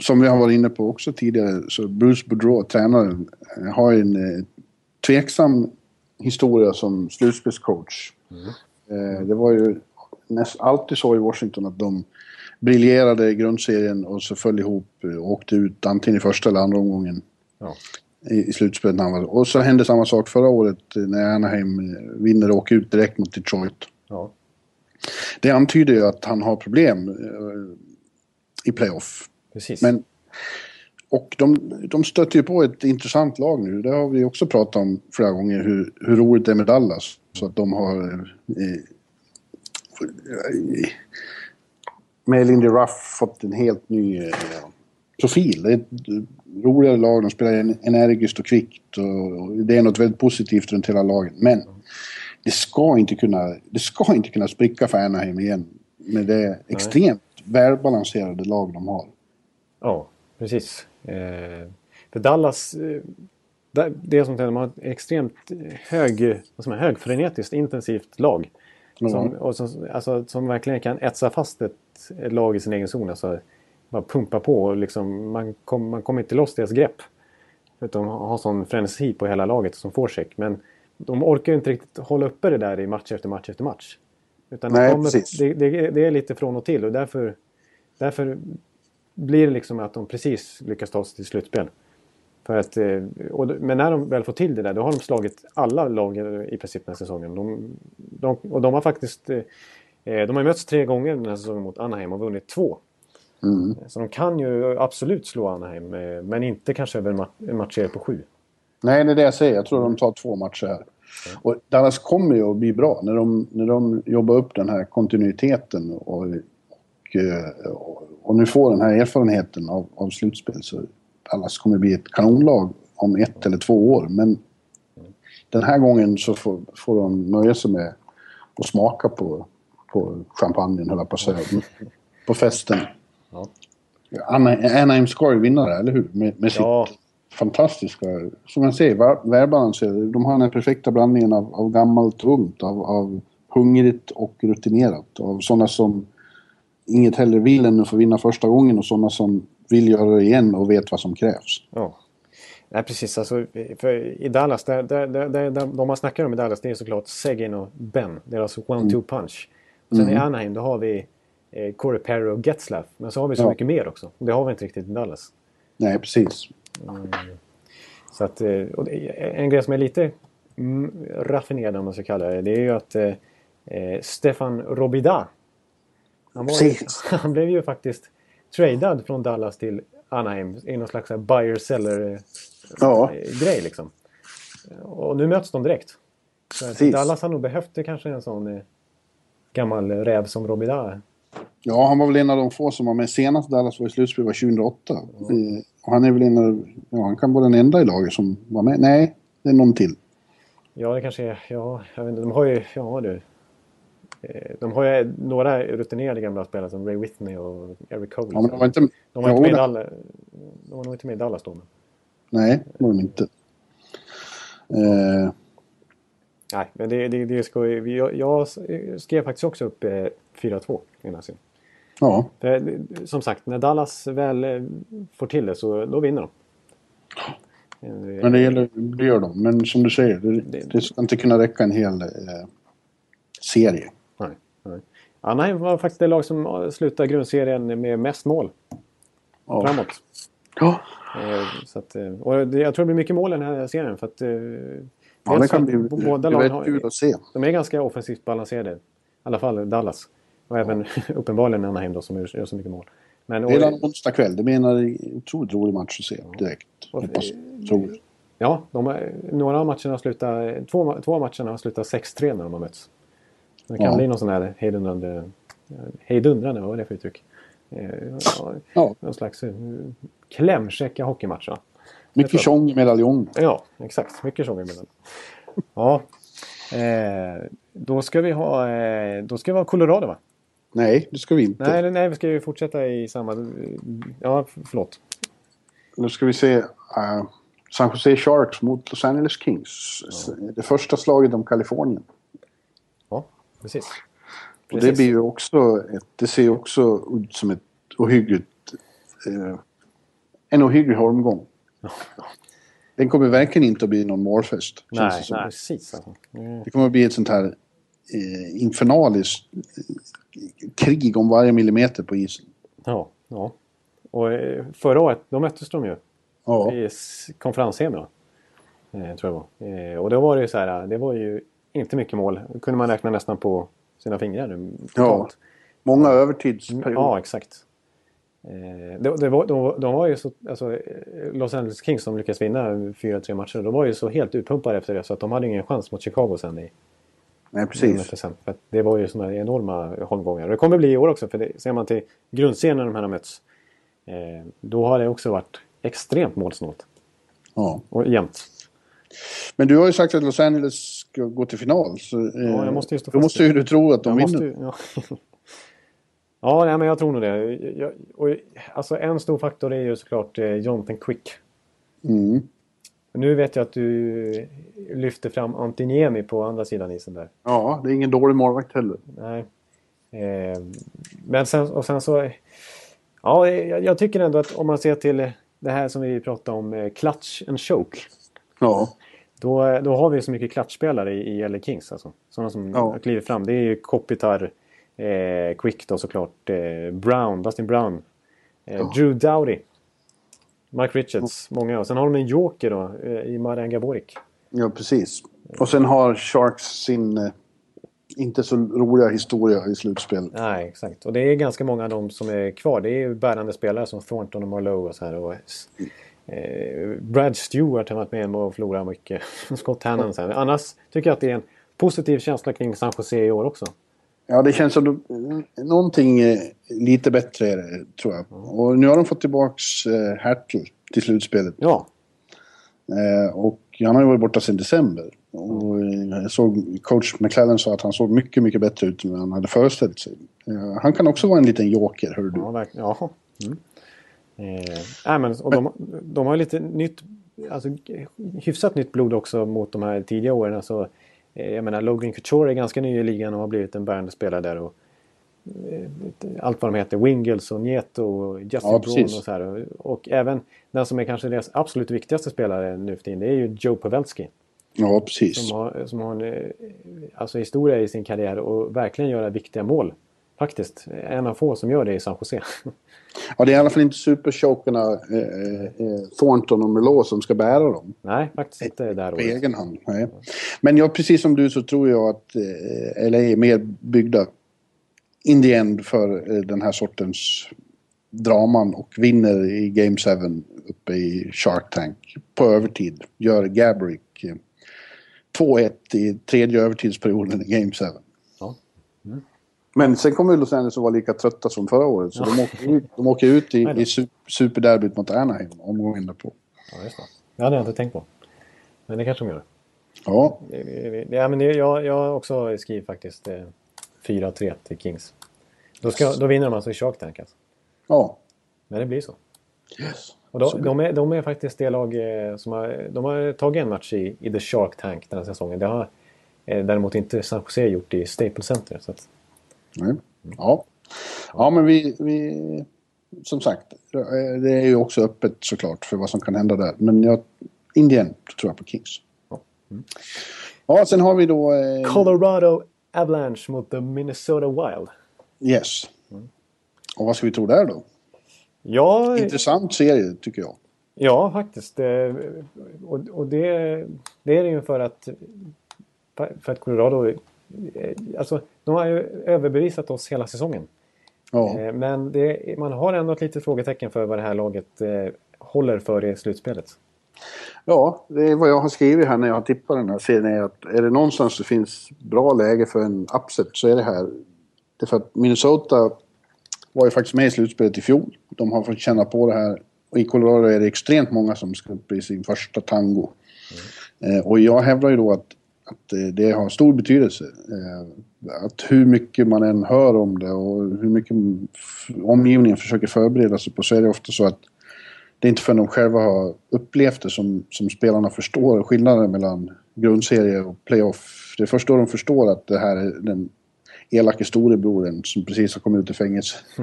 som vi har varit inne på också tidigare så Bruce Boudreau, tränaren, har en eh, tveksam historia som slutspelscoach. Eh, det var ju näst, alltid så i Washington att de briljerade i grundserien och så föll ihop eh, och åkte ut antingen i första eller andra omgången Ja. i, i slutspelet. när han var- Och så hände samma sak förra året eh, när Anaheim eh, vinner och åker ut direkt mot Detroit. ja. Det antyder ju att han har problem i playoff. Precis. Men, och de, de stöter ju på ett intressant lag nu. Det har vi också pratat om flera gånger hur, hur roligt det är med Dallas. Så att de har... Eh, med Lindy Ruff fått en helt ny eh, profil. Det är ett roligare lag, de spelar en- energiskt och kvickt och, och det är något väldigt positivt runt hela laget. Men det ska inte kunna, det ska inte kunna spricka för Anaheim igen med det extremt välbalanserade lag de har. Ja, precis. Eh, för Dallas, eh, det är som att de har ett extremt hög, vad man, högfrenetiskt intensivt lag. Ja. Som, som, alltså, som verkligen kan etsa fast ett, ett lag i sin egen zon. Alltså, bara pumpa på och liksom, man, kom, man kommer inte loss deras grepp. Att de har sån frenesi på hela laget som forecheck. Men de orkar ju inte riktigt hålla uppe det där i match efter match efter match. Utan Nej, det, kommer, precis. det, det, det är lite från och till och därför, därför blir det liksom att de precis lyckas ta sig till slutspel. För att, eh, och, men när de väl får till det där, då har de slagit alla lag i princip den här säsongen. De, de, och de har faktiskt... eh, eh, De har mötts tre gånger den här säsongen mot Anaheim och vunnit två. Mm. Så de kan ju absolut slå Anaheim, men inte kanske över en ma- en matchserie på sju. Nej, det är det jag säger. Jag tror de tar två matcher här. Och Dallas kommer ju att bli bra när de, när de jobbar upp den här kontinuiteten och, och, eh, och nu får den här erfarenheten av, av slutspel. Så Dallas kommer bli ett kanonlag om ett eller två år. Men den här gången så får, får de nöja sig med att smaka på, på champagnen, höll jag på att säga. På festen. Ja. Ana- Anaheim ska ju vinna det, eller hur? Med, med sitt Ja, fantastiska, som jag säger, välbalanserade. De har den perfekta blandningen av, av gammalt och ungt, av, av hungrigt och rutinerat. Av sådana som inget hellre vill än att få vinna första gången och sådana som vill göra det igen och vet vad som krävs. Ja. Nej, precis. Alltså, för I Dallas, där, där, där, där, där, de man snackar om i Dallas det är såklart Seguin och Ben. Deras one-two punch. Och sen i Anaheim då har vi eh, Corey Perry och Getzlaff. Men så har vi så Ja. mycket mer också. Det har vi inte riktigt i Dallas. Nej, precis. Så att, eh, en grej som är lite mm, raffinerad om man ska kalla det. Det är ju att eh, eh, Stefan Robida. Han, ju, [laughs] han blev ju faktiskt tradad från Dallas till Anaheim i någon slags så här buyer-seller eh, Ja. liksom. Och nu möts de direkt. Precis. Dallas har nog behövt kanske en sån eh, gammal räv som Robida. Ja, han var väl en av de få som var med senast Dallas var i slutspel var 2008. Eh, Och han är väl en av, ja han kan vara den enda i laget som var med. Nej, det är någon till. Ja, det kanske är... Ja, jag vet inte. De har ju... Ja, du. Eh, De har ju några rutinerade gamla spelare som Ray Whitney och Eric Cole. Ja, men de var inte... De var, inte med i det- Dallas, de var nog inte med i Dallas då. Men... Nej, det var de inte. Eh, Nej, men det, det, det ska ju- jag, jag skrev faktiskt också upp eh, 4-2 i den här serien. ja, För, eh, Som sagt, när Dallas väl eh, får till det så då vinner de. Men det, gäller, det gör de. Men som du säger, det, det ska inte kunna räcka en hel eh, serie. Nej, nej. Anaheim var faktiskt det lag som slutade grundserien med mest mål Ja. framåt. Ja, Eh, så att, eh, och det, jag tror det blir mycket mål i den här serien. För att, eh, ja det kan bli båda det lagen kul att se. de är ganska offensivt balanserade. I alla fall Dallas. Och även [laughs] uppenbarligen Anaheim då, som gör, så mycket mål. Men, och, Redan onsdag kväll. Det menar en otroligt rolig match att se direkt. Och- Hoppas, tror. ja, de några av matcherna har slutat, två, två matcherna har slutat 6-3 när de har mötts. Det kan Ja. bli någon sån här hejdundrande... Hejdundrande, vad var det för uttryck? Eh, ja, Ja, någon slags eh, klämkäcka hockeymatch. va? mycket tjong i medaljongen. Ja, exakt. Mycket tjong emellan. Ja. Eh, då ska vi ha, eh, då ska vi ha Colorado va? Nej, det ska vi inte. Nej, nej, vi ska ju fortsätta i samma... Ja, förlåt. Nu ska vi se. eh, San Jose Sharks mot Los Angeles Kings. Det första slaget om Kalifornien. Precis. Och det blir ju också ett, det ser ju också ut som ett ohyggligt... Eh, en ohygglig omgång. Den kommer verkligen inte att bli någon målfest. Nej, nej, precis. Mm. Det kommer att bli ett sånt här eh, infernaliskt eh, krig om varje millimeter på isen. Ja, ja. Och eh, förra året, då möttes de ju Ja, i s- konferenssemi då. Eh, tror jag var. Eh, och då var det ju så här, det var ju inte mycket mål. Det kunde man räkna nästan på sina fingrar nu. totalt. många övertidsperioder. Ja, exakt. Eh, det, det var, de, de var ju så, alltså, eh, Los Angeles Kings som lyckades vinna 4-3 matcher. De var ju så helt utpumpade efter det så att de hade ingen chans mot Chicago sen i Nej, precis. sen. För det var ju såna enorma omgångar. Och det kommer bli i år också. För det, ser man till grundserien när de här har mötts. Eh, då har det också varit extremt målsnålt. Ja. Och jämnt. Men du har ju sagt att Los Angeles ska gå till final. Så, eh, Ja, jag måste ju stå då måste ju du tro att de Jag vinner. måste, ja, [laughs] ja nej, men jag tror nog det. Jag, och, alltså, en stor faktor är ju såklart eh, Jonathan Quick. Mm. Nu vet jag att du lyfter fram Antiniemi på andra sidan isen där. Ja, det är ingen dålig målvakt heller. Nej. Eh, men sen, och sen så... Ja, jag, jag tycker ändå att om man ser till det här som vi pratade om, eh, clutch and choke. Ja, Då, då har vi så mycket klatschspelare i, i LA Kings. Alltså. Sådana som Ja. klivit fram. Det är ju Kopitar, eh, Quick då såklart, eh, Brown, Dustin Brown, eh, Drew Dowdy, Mike Richards, många. Och sen har de en joker då eh, i Marian Gaborik. ja precis. Och sen har Sharks sin eh, inte så roliga historia i slutspel. Nej, exakt. Och det är ganska många av dem som är kvar. Det är ju bärande spelare som Thornton och Marlowe och så här. Och, eh, Brad Stewart har varit med och förlorat mycket. [laughs] Scott Hannon sen. Annars tycker jag att det är en positiv känsla kring San Jose i år också. Ja, det känns som de, någonting eh, lite bättre är det, tror jag. Och nu har de fått tillbaks eh, Hertl till slutspelet. Ja, Eh, och han har ju varit borta sedan december. Och eh, jag såg coach McClellan sa att han såg mycket, mycket bättre ut än han hade föreställt sig. Eh, han kan också vara en liten joker, hör du. ja verkligen. Ja. Mm. Eh, nej, men, och de, de har lite nytt, alltså, hyfsat nytt blod också mot de här tidiga åren. Alltså, eh, jag menar, Logan Couture är ganska ny i ligan och har blivit en bärande spelare där. Och, eh, allt vad de heter, Wingles och Nieto och Justin Ja, Braun och så här. Och, och även den som är kanske deras absolut viktigaste spelare nu för tiden, det är ju Joe Pavelski. Ja, precis. Som har, som har en eh, alltså, historia i sin karriär och verkligen göra viktiga mål. Faktiskt. En av få som gör det i San Jose. [laughs] Ja, det är i alla fall inte superchokerna eh, eh, Thornton och Merlot som ska bära dem. Nej, faktiskt inte där På året. egen hand. Nej. Men jag, precis som du så tror jag att eh, LA är mer byggda in the end för eh, den här sortens draman och vinner i Game 7 uppe i Shark Tank på övertid. Gör Gabrick eh, 2-1 i tredje övertidsperioden i Game 7. Men sen kommer ju Los Angeles att vara lika trötta som förra året. Så de, åker ut, de åker ut i, i su- superderbyt mot Anaheim omgången därpå. Ja, just det. Det hade jag inte tänkt på. Men det kanske de gör. Ja, Det- det- det- Ja, men jag, jag också skrivit faktiskt eh, 4-3 till Kings. Då, ska, då vinner de alltså i Shark Tank. Alltså. ja. Men det blir så. Yes. Och då, de, är, de är faktiskt det lag eh, som har, de har tagit en match i, i The Shark Tank den här säsongen. Det har eh, däremot inte San Jose gjort i Staples Center. Så att, Nej. Ja. ja, men vi, vi... Som sagt, det är ju också öppet såklart för vad som kan hända där. Men jag, Indien tror jag på Kings. Ja, sen har vi då... Eh, Colorado Avalanche mot the Minnesota Wild. yes. Och vad ska vi tro där då? Ja, Intressant serie tycker jag. ja faktiskt. Eh, Och, och det, det är det ju för att, för att Colorado... eh, Alltså, de har ju överbevisat oss hela säsongen. Ja, Eh, Men det, man har ändå ett litet frågetecken för vad det här laget eh, håller för i slutspelet. ja det är vad jag har skrivit här när jag har tippat den här serien. Är att är det någonstans det finns bra läge för en upset så är det här. Det är för att Minnesota var ju faktiskt med i slutspelet i fjol. De har fått känna på det här. Och i Colorado är det extremt många som ska upp i sin första tango. Eh, och jag hävdar ju då att, att det har stor betydelse. Eh, att hur mycket man än hör om det och hur mycket omgivningen försöker förbereda sig på så är det ofta så att det är inte förrän de själva har upplevt det som, som spelarna förstår skillnaden mellan grundserie och playoff. Det är först då de förstår att det här är den elake storebrodern som precis har kommit ut ur fängelse. [laughs]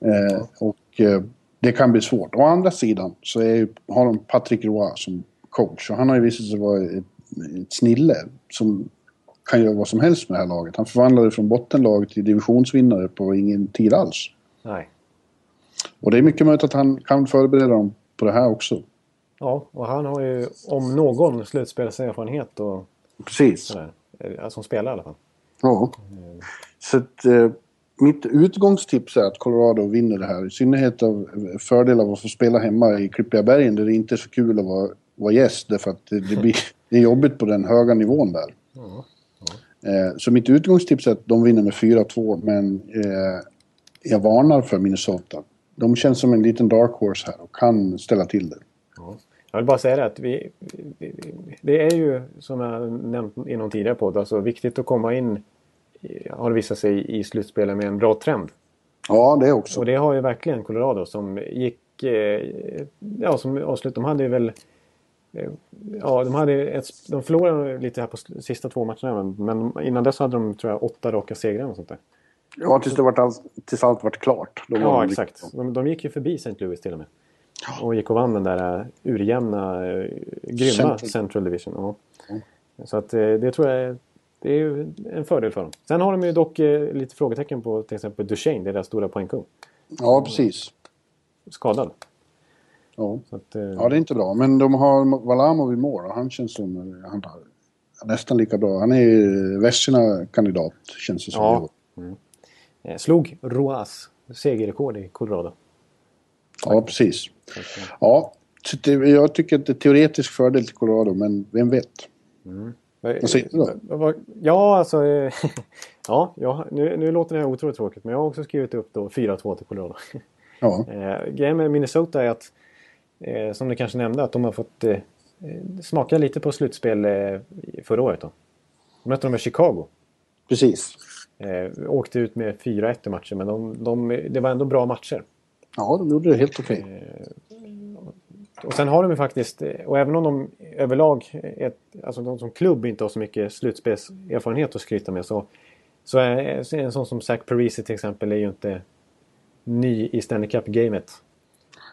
eh, och eh, det kan bli svårt. Å andra sidan så är har de Patrick Roy som coach och han har ju visat sig vara ett snille som kan göra vad som helst med det här laget. Han förvandlade från bottenlag till divisionsvinnare på ingen tid alls. Nej. Och det är mycket möjligt att han kan förbereda dem på det här också. Ja, och han har ju om någon slutspelserfarenhet och Precis. sådär. Eh, Som spelare i alla fall. Ja. Så att, eh, mitt utgångstips är att Colorado vinner det här. I synnerhet av eh, fördel av att få spela hemma i Klippiga bergen där det inte är så kul att vara, vara gäst. Därför att det, det, blir, det är jobbigt på den höga nivån där. Eh, så mitt utgångstips är att de vinner med 4-2 men eh, jag varnar för Minnesota. De känns som en liten dark horse här och kan ställa till det. Jag vill bara säga det att vi, det är ju som jag nämnt i någon tidigare podd, alltså viktigt att komma in, i- har det visat sig, i slutspelet med en bra trend. Ja, det också. Och det har ju verkligen Colorado som gick, eh, ja som avslut, de hade ju väl eh, Ja, de, hade ett, de förlorade lite här på sista två matcherna men- men innan dess hade de tror jag åtta raka segrar och sånt där. Ja, tills, det vart allt, tills allt vart klart. Då Ja, exakt. De, de gick ju förbi St. Louis till och med. Och gick och vann den där uh, urjämna, uh, grymma Central. Central, Division. Ja. Så att eh, det tror jag det är ju en fördel för dem. Sen har de ju dock eh, lite frågetecken på till exempel Duchene, deras stora poängkung. Ja, precis. Skadad. Ja. Att, eh, ja, det är inte bra. Men de har Valamov i mål och han känns som eh, han har nästan lika bra. Han är ju Vesina-kandidat, känns det som. Ja. eh, slog Roas segerrekord i Colorado. ja, precis. Eh, Ja, jag tycker att det är teoretisk fördel till Colorado, men vem vet? Vad säger du då? Ja, alltså... eh, [laughs] ja, ja nu, nu låter det här otroligt tråkigt, men jag har också skrivit upp då 4-2 till Colorado. Ja, Eh, grejen med Minnesota är att, eh, som du kanske nämnde, att de har fått eh, eh, smaka lite på slutspel eh, förra året. Då. Mötte de Chicago. precis. Eh, åkte ut med 4-1 i matchen, men de, de, det var ändå bra matcher. Ja, de gjorde det helt okej. Och sen har de ju faktiskt, eh, och även om de överlag, ett, alltså de som klubb inte har så mycket slutspelserfarenhet att skryta med så, så är så är en sån som Zach Parisi till exempel är ju inte ny i Stanley Cup-gamet.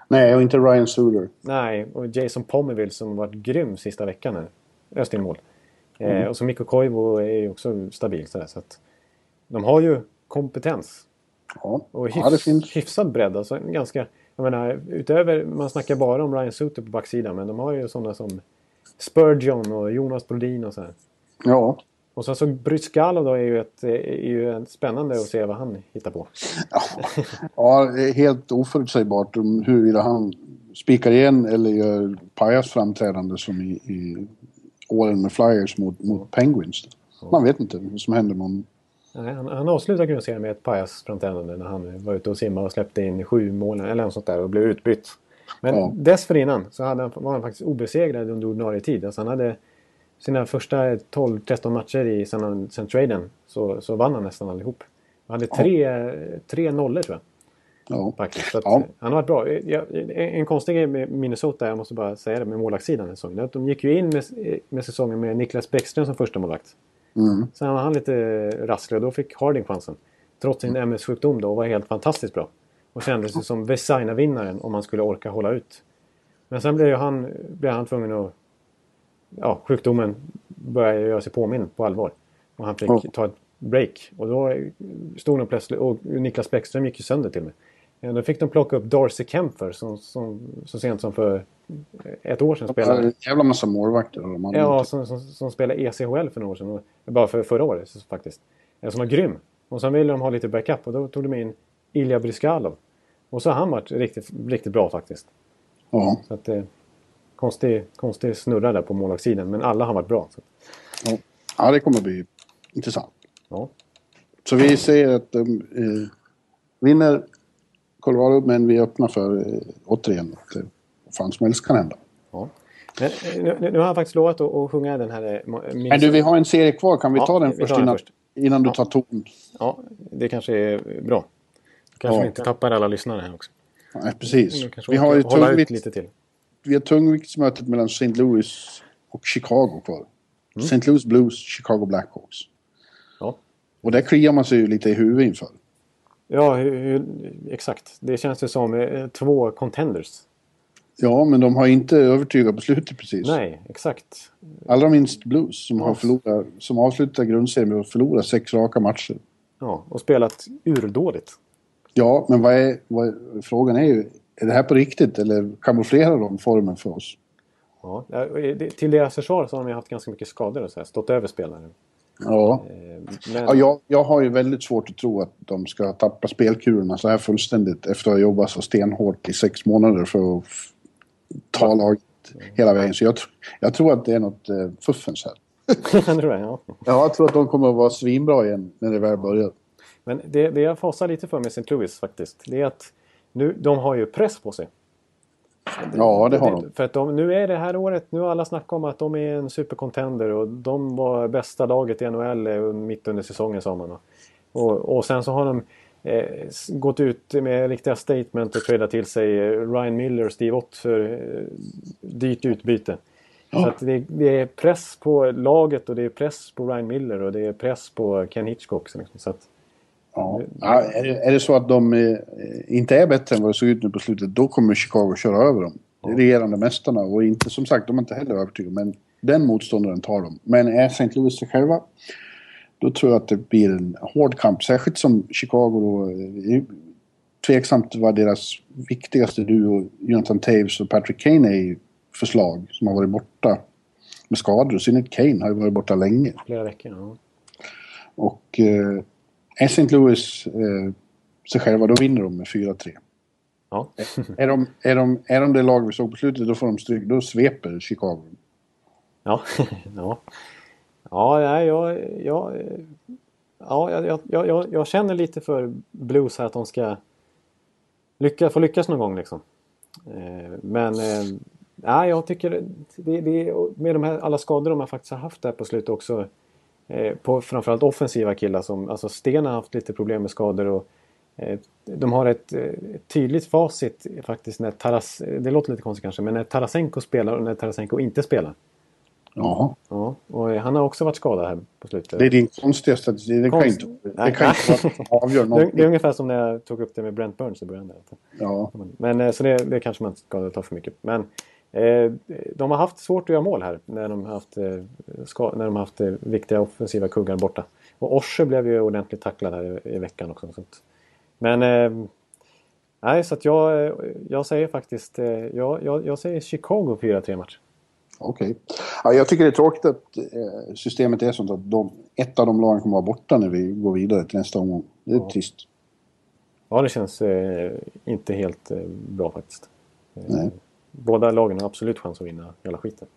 Nej, och inte Ryan Suter. Nej, och Jason Pomerville som varit grym sista veckan här. Öst in mål. Eh, och så Mikko Koivu är ju också stabil sådär, så att de har ju kompetens. Ja, Och hyfs, ja det finns. hyfsad bredd. Alltså ganska, jag menar, utöver, man snackar bara om Ryan Suter på backsidan, men de har ju sådana som Spurgeon och Jonas Brodin och så här. Ja, Och sen så Bryscalo då är ju, ett, är ju spännande att se vad han hittar på. [laughs] ja det är helt oförutsägbart om huruvida han spikar igen eller gör pajas framträdande som i, i åren med Flyers mot, mot Penguins. Man vet inte vad som händer med honom. Nej, han, han avslutade grundserien med ett pajasframträdande när han var ute och simmade och släppte in sju mål eller något sånt där och blev utbytt. Men Ja. dessförinnan så hade han, var han faktiskt obesegrad under ordinarie tid. Alltså han hade sina första 12-13 matcher i sen, sen traden så, så vann han nästan allihop. Han hade tre, tre nollor tror jag. Ja. Faktiskt. Så Ja. Han har varit bra. Jag, en konstig grej med Minnesota, jag måste bara säga det, med målvaktssidan den säsongen. att De gick ju in med, med säsongen med Niklas Bäckström som första målvakt. Mm. Sen var han lite rasslig och då fick Harding chansen. Trots sin MS-sjukdom då och var helt fantastiskt bra. Och kändes ju som Vesaina-vinnaren om man skulle orka hålla ut. Men sen blev, han, blev han tvungen att... Ja, sjukdomen började göra sig påminn på allvar. Och han fick Ja. ta ett break. Och då stod de plötsligt... Och Niklas Bäckström gick ju sönder till och med. Då fick de plocka upp Darcy Kempfer som, som, så sent som för ett år sedan spelade. En jävla massa målvakter. Ja, som, som, som spelade ECHL för några år sedan. Bara för förra året faktiskt. Eh, Som var grym. Och sen ville de ha lite backup och då tog de in Ilja Bryskalov. Och så har han varit riktigt, riktigt bra faktiskt. ja. Så att, eh, konstig, konstig snurra där på målvaktssidan. Men alla har varit bra. Så, Ja. det kommer bli intressant. ja. Så vi säger att de eh, vinner Colorado, men vi är öppna för eh, återigen att eh, vad fan som helst kan hända. Ja. Men, eh, nu, nu har jag faktiskt lovat att, att sjunga den här... eh, Minnesota- Men du, vi har en serie kvar. Kan vi Ja, ta den vi först den innan, först. innan du Ja. tar ton? Ja, det kanske är bra. Kanske Ja. vi inte tappar alla lyssare här också. Nej, precis. Kanske Vi har ju tungvikt, lite till. Vi har tungviktsmötet mellan St. Louis och Chicago kvar. Mm. St. Louis Blues, Chicago Blackhawks. Ja. Och där kliar man sig ju lite i huvudet inför. Ja, hur, hur, exakt. Det känns ju som eh, två contenders. Ja, men de har inte övertygat på slutet precis. Nej, exakt. Allra minst Blues som, har förlorat, som avslutar grundserien med att förlora sex raka matcher. Ja, och spelat urdåligt. Ja, men vad är, vad är, frågan är ju, är det här på riktigt eller kamouflerar de formen för oss? Ja, till deras försvar så har de haft ganska mycket skador och så här, stått över spelare. Ja. Eh, Men, ja jag, jag har ju väldigt svårt att tro att de ska tappa spelkulorna så här fullständigt efter att ha jobbat så stenhårt i sex månader för att ta laget hela vägen. Så jag, jag tror att det är något eh, fuffens här. [laughs] jag tror det, ja. Ja, jag tror att de kommer att vara svinbra igen när det väl börjar. Men det, det jag fasar lite för med St. Louis faktiskt, det är att nu, de har ju press på sig. Ja, det har de. För att de, nu är det här året, nu har alla snackat om att de är en supercontender och de var bästa laget i NHL eh, mitt under säsongen sa man. Och, och sen så har de eh, gått ut med riktiga statement och tradat till sig eh, Ryan Miller och Steve Ott för eh, dyrt utbyte. Så att det, det är press på laget och det är press på Ryan Miller och det är press på Ken Hitchcock. Liksom. så att, Ja. Ja, är, det, så att de eh, inte är bättre än vad det såg ut nu på slutet, då kommer Chicago köra över dem. Det är regerande mästarna och inte, som sagt, de är inte heller övertygade, men den motståndaren tar dem. Men är St. Louis sig själva, då tror jag att det blir en hård kamp. Särskilt som Chicago då, eh, tveksamt vad deras viktigaste duo, Jonathan Taves och Patrick Kane, är i förslag som har varit borta med skador. I synnerhet Kane har ju varit borta länge. flera veckor. Ja. Och eh, är St. Louis eh, sig själva, då vinner de med 4-3. Ja. Är de, är, de, är de det lag vi såg på slutet, då får de stryk. Då sveper Chicago. Ja, [laughs] ja. Ja, nej, jag, jag, ja, jag, jag, jag, jag känner lite för Blues här att de ska lyckas, få lyckas någon gång liksom. Eh, Men eh, nej, jag tycker det, det, med de här alla skador de har faktiskt har haft där på slutet också. Eh, På framförallt offensiva killar som, alltså Sten har haft lite problem med skador och eh, de har ett, eh, tydligt facit faktiskt när Taras, det låter lite konstigt kanske, men när Tarasenko spelar och när Tarasenko inte spelar. Ja, Ja, och han har också varit skadad här på slutet. det är din konstiga statistik. Det kan Konst- inte, det kan inte att avgöra Det är, det är någonting. ungefär som när jag tog upp det med Brent Burns i början. Där. Ja, Men så det, det kanske man inte ska ta för mycket. Men de har haft svårt att göra mål här när de har haft, eh, när de har haft eh, viktiga offensiva kuggar borta. Och Orse blev ju ordentligt tacklad här i, veckan också. Men eh, nej, så att jag, eh, jag säger faktiskt eh, jag, jag, jag säger Chicago 4-3 match. okej. Ja, jag tycker det är tråkigt att eh, systemet är sånt att de, ett av de lagen kommer vara borta när vi går vidare till nästa omgång. Det är Ja. trist. Ja, det känns eh, inte helt eh, bra faktiskt. Eh, Nej. Båda lagen har absolut chans att vinna hela skiten.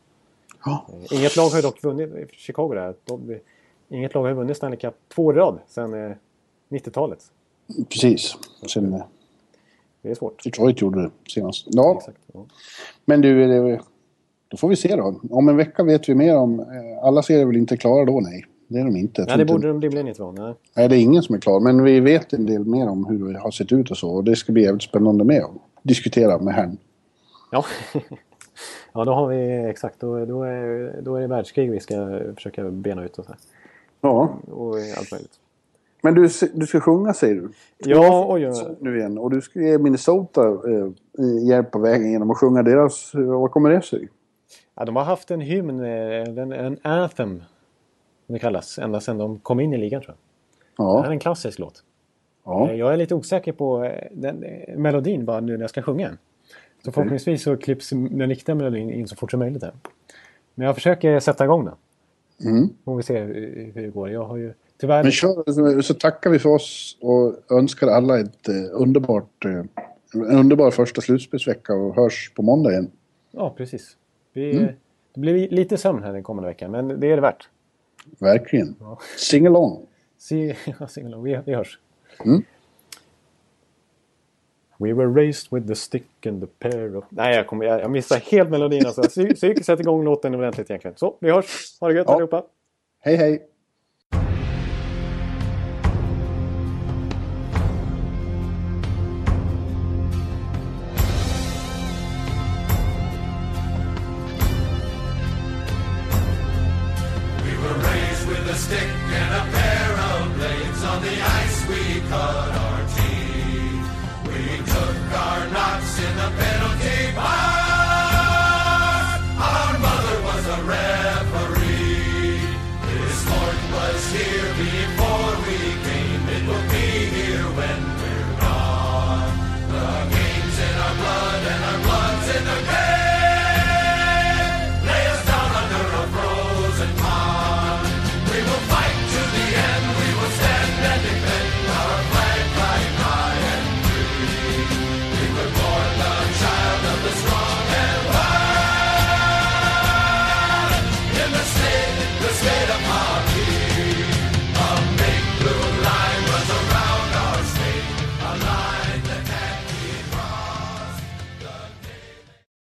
Ja. Eh, Inget lag har ju dock vunnit, Chicago där, de, inget lag har vunnit Stanley Cup två i rad sedan eh, 90-talet. Precis. Sen eh, Det är svårt. Detroit gjorde det senast. Ja, Exakt. Ja. Men du, då får vi se då. Om en vecka vet vi mer om... eh, Alla serier är väl inte klara då? Nej, det är de inte. Nej, det inte- borde de rimligen inte vara. Nej. Nej, det är ingen som är klar. Men vi vet en del mer om hur det har sett ut och så. Och det ska bli jävligt spännande med att diskutera med herrn. Ja. [laughs] ja, då har vi exakt. Då, då, är, då är det världskrig vi ska försöka bena ut och så här. Ja, Och allt möjligt. Men du, du ska sjunga säger du? Ja, oj, oj. Nu igen. Och du ska ge Minnesota eh, hjälp på vägen genom att sjunga deras... eh, Vad kommer det sig? Ja, de har haft en hymn, eh, en, en anthem, som det kallas, ända sedan de kom in i ligan tror jag. Det här är Ja. en klassisk låt. ja. Eh, Jag är lite osäker på den, melodin bara nu när jag ska sjunga den. Så förhoppningsvis så klipps den riktiga melodin in så fort som möjligt här. Men jag försöker sätta igång den. Mm. Får vi se hur, det går. Jag har ju tyvärr... Men kör, så- tackar vi för oss och önskar alla ett eh, underbart... Eh, en underbar första slutspelsvecka och hörs på måndag igen. Ja, precis. Vi, Det blir lite sömn här den kommande veckan, men det är det värt. Verkligen. Sing along. [laughs] Se, sing along. vi, vi hörs. Mm. We were raised with the stick and the pair of... Nej, jag, kommer, jag, jag missar helt melodin. Alltså. Psyk, psyk, sätt igång låten ordentligt egentligen. Så, vi hörs. Ha det gött Ja. allihopa. Hej hej!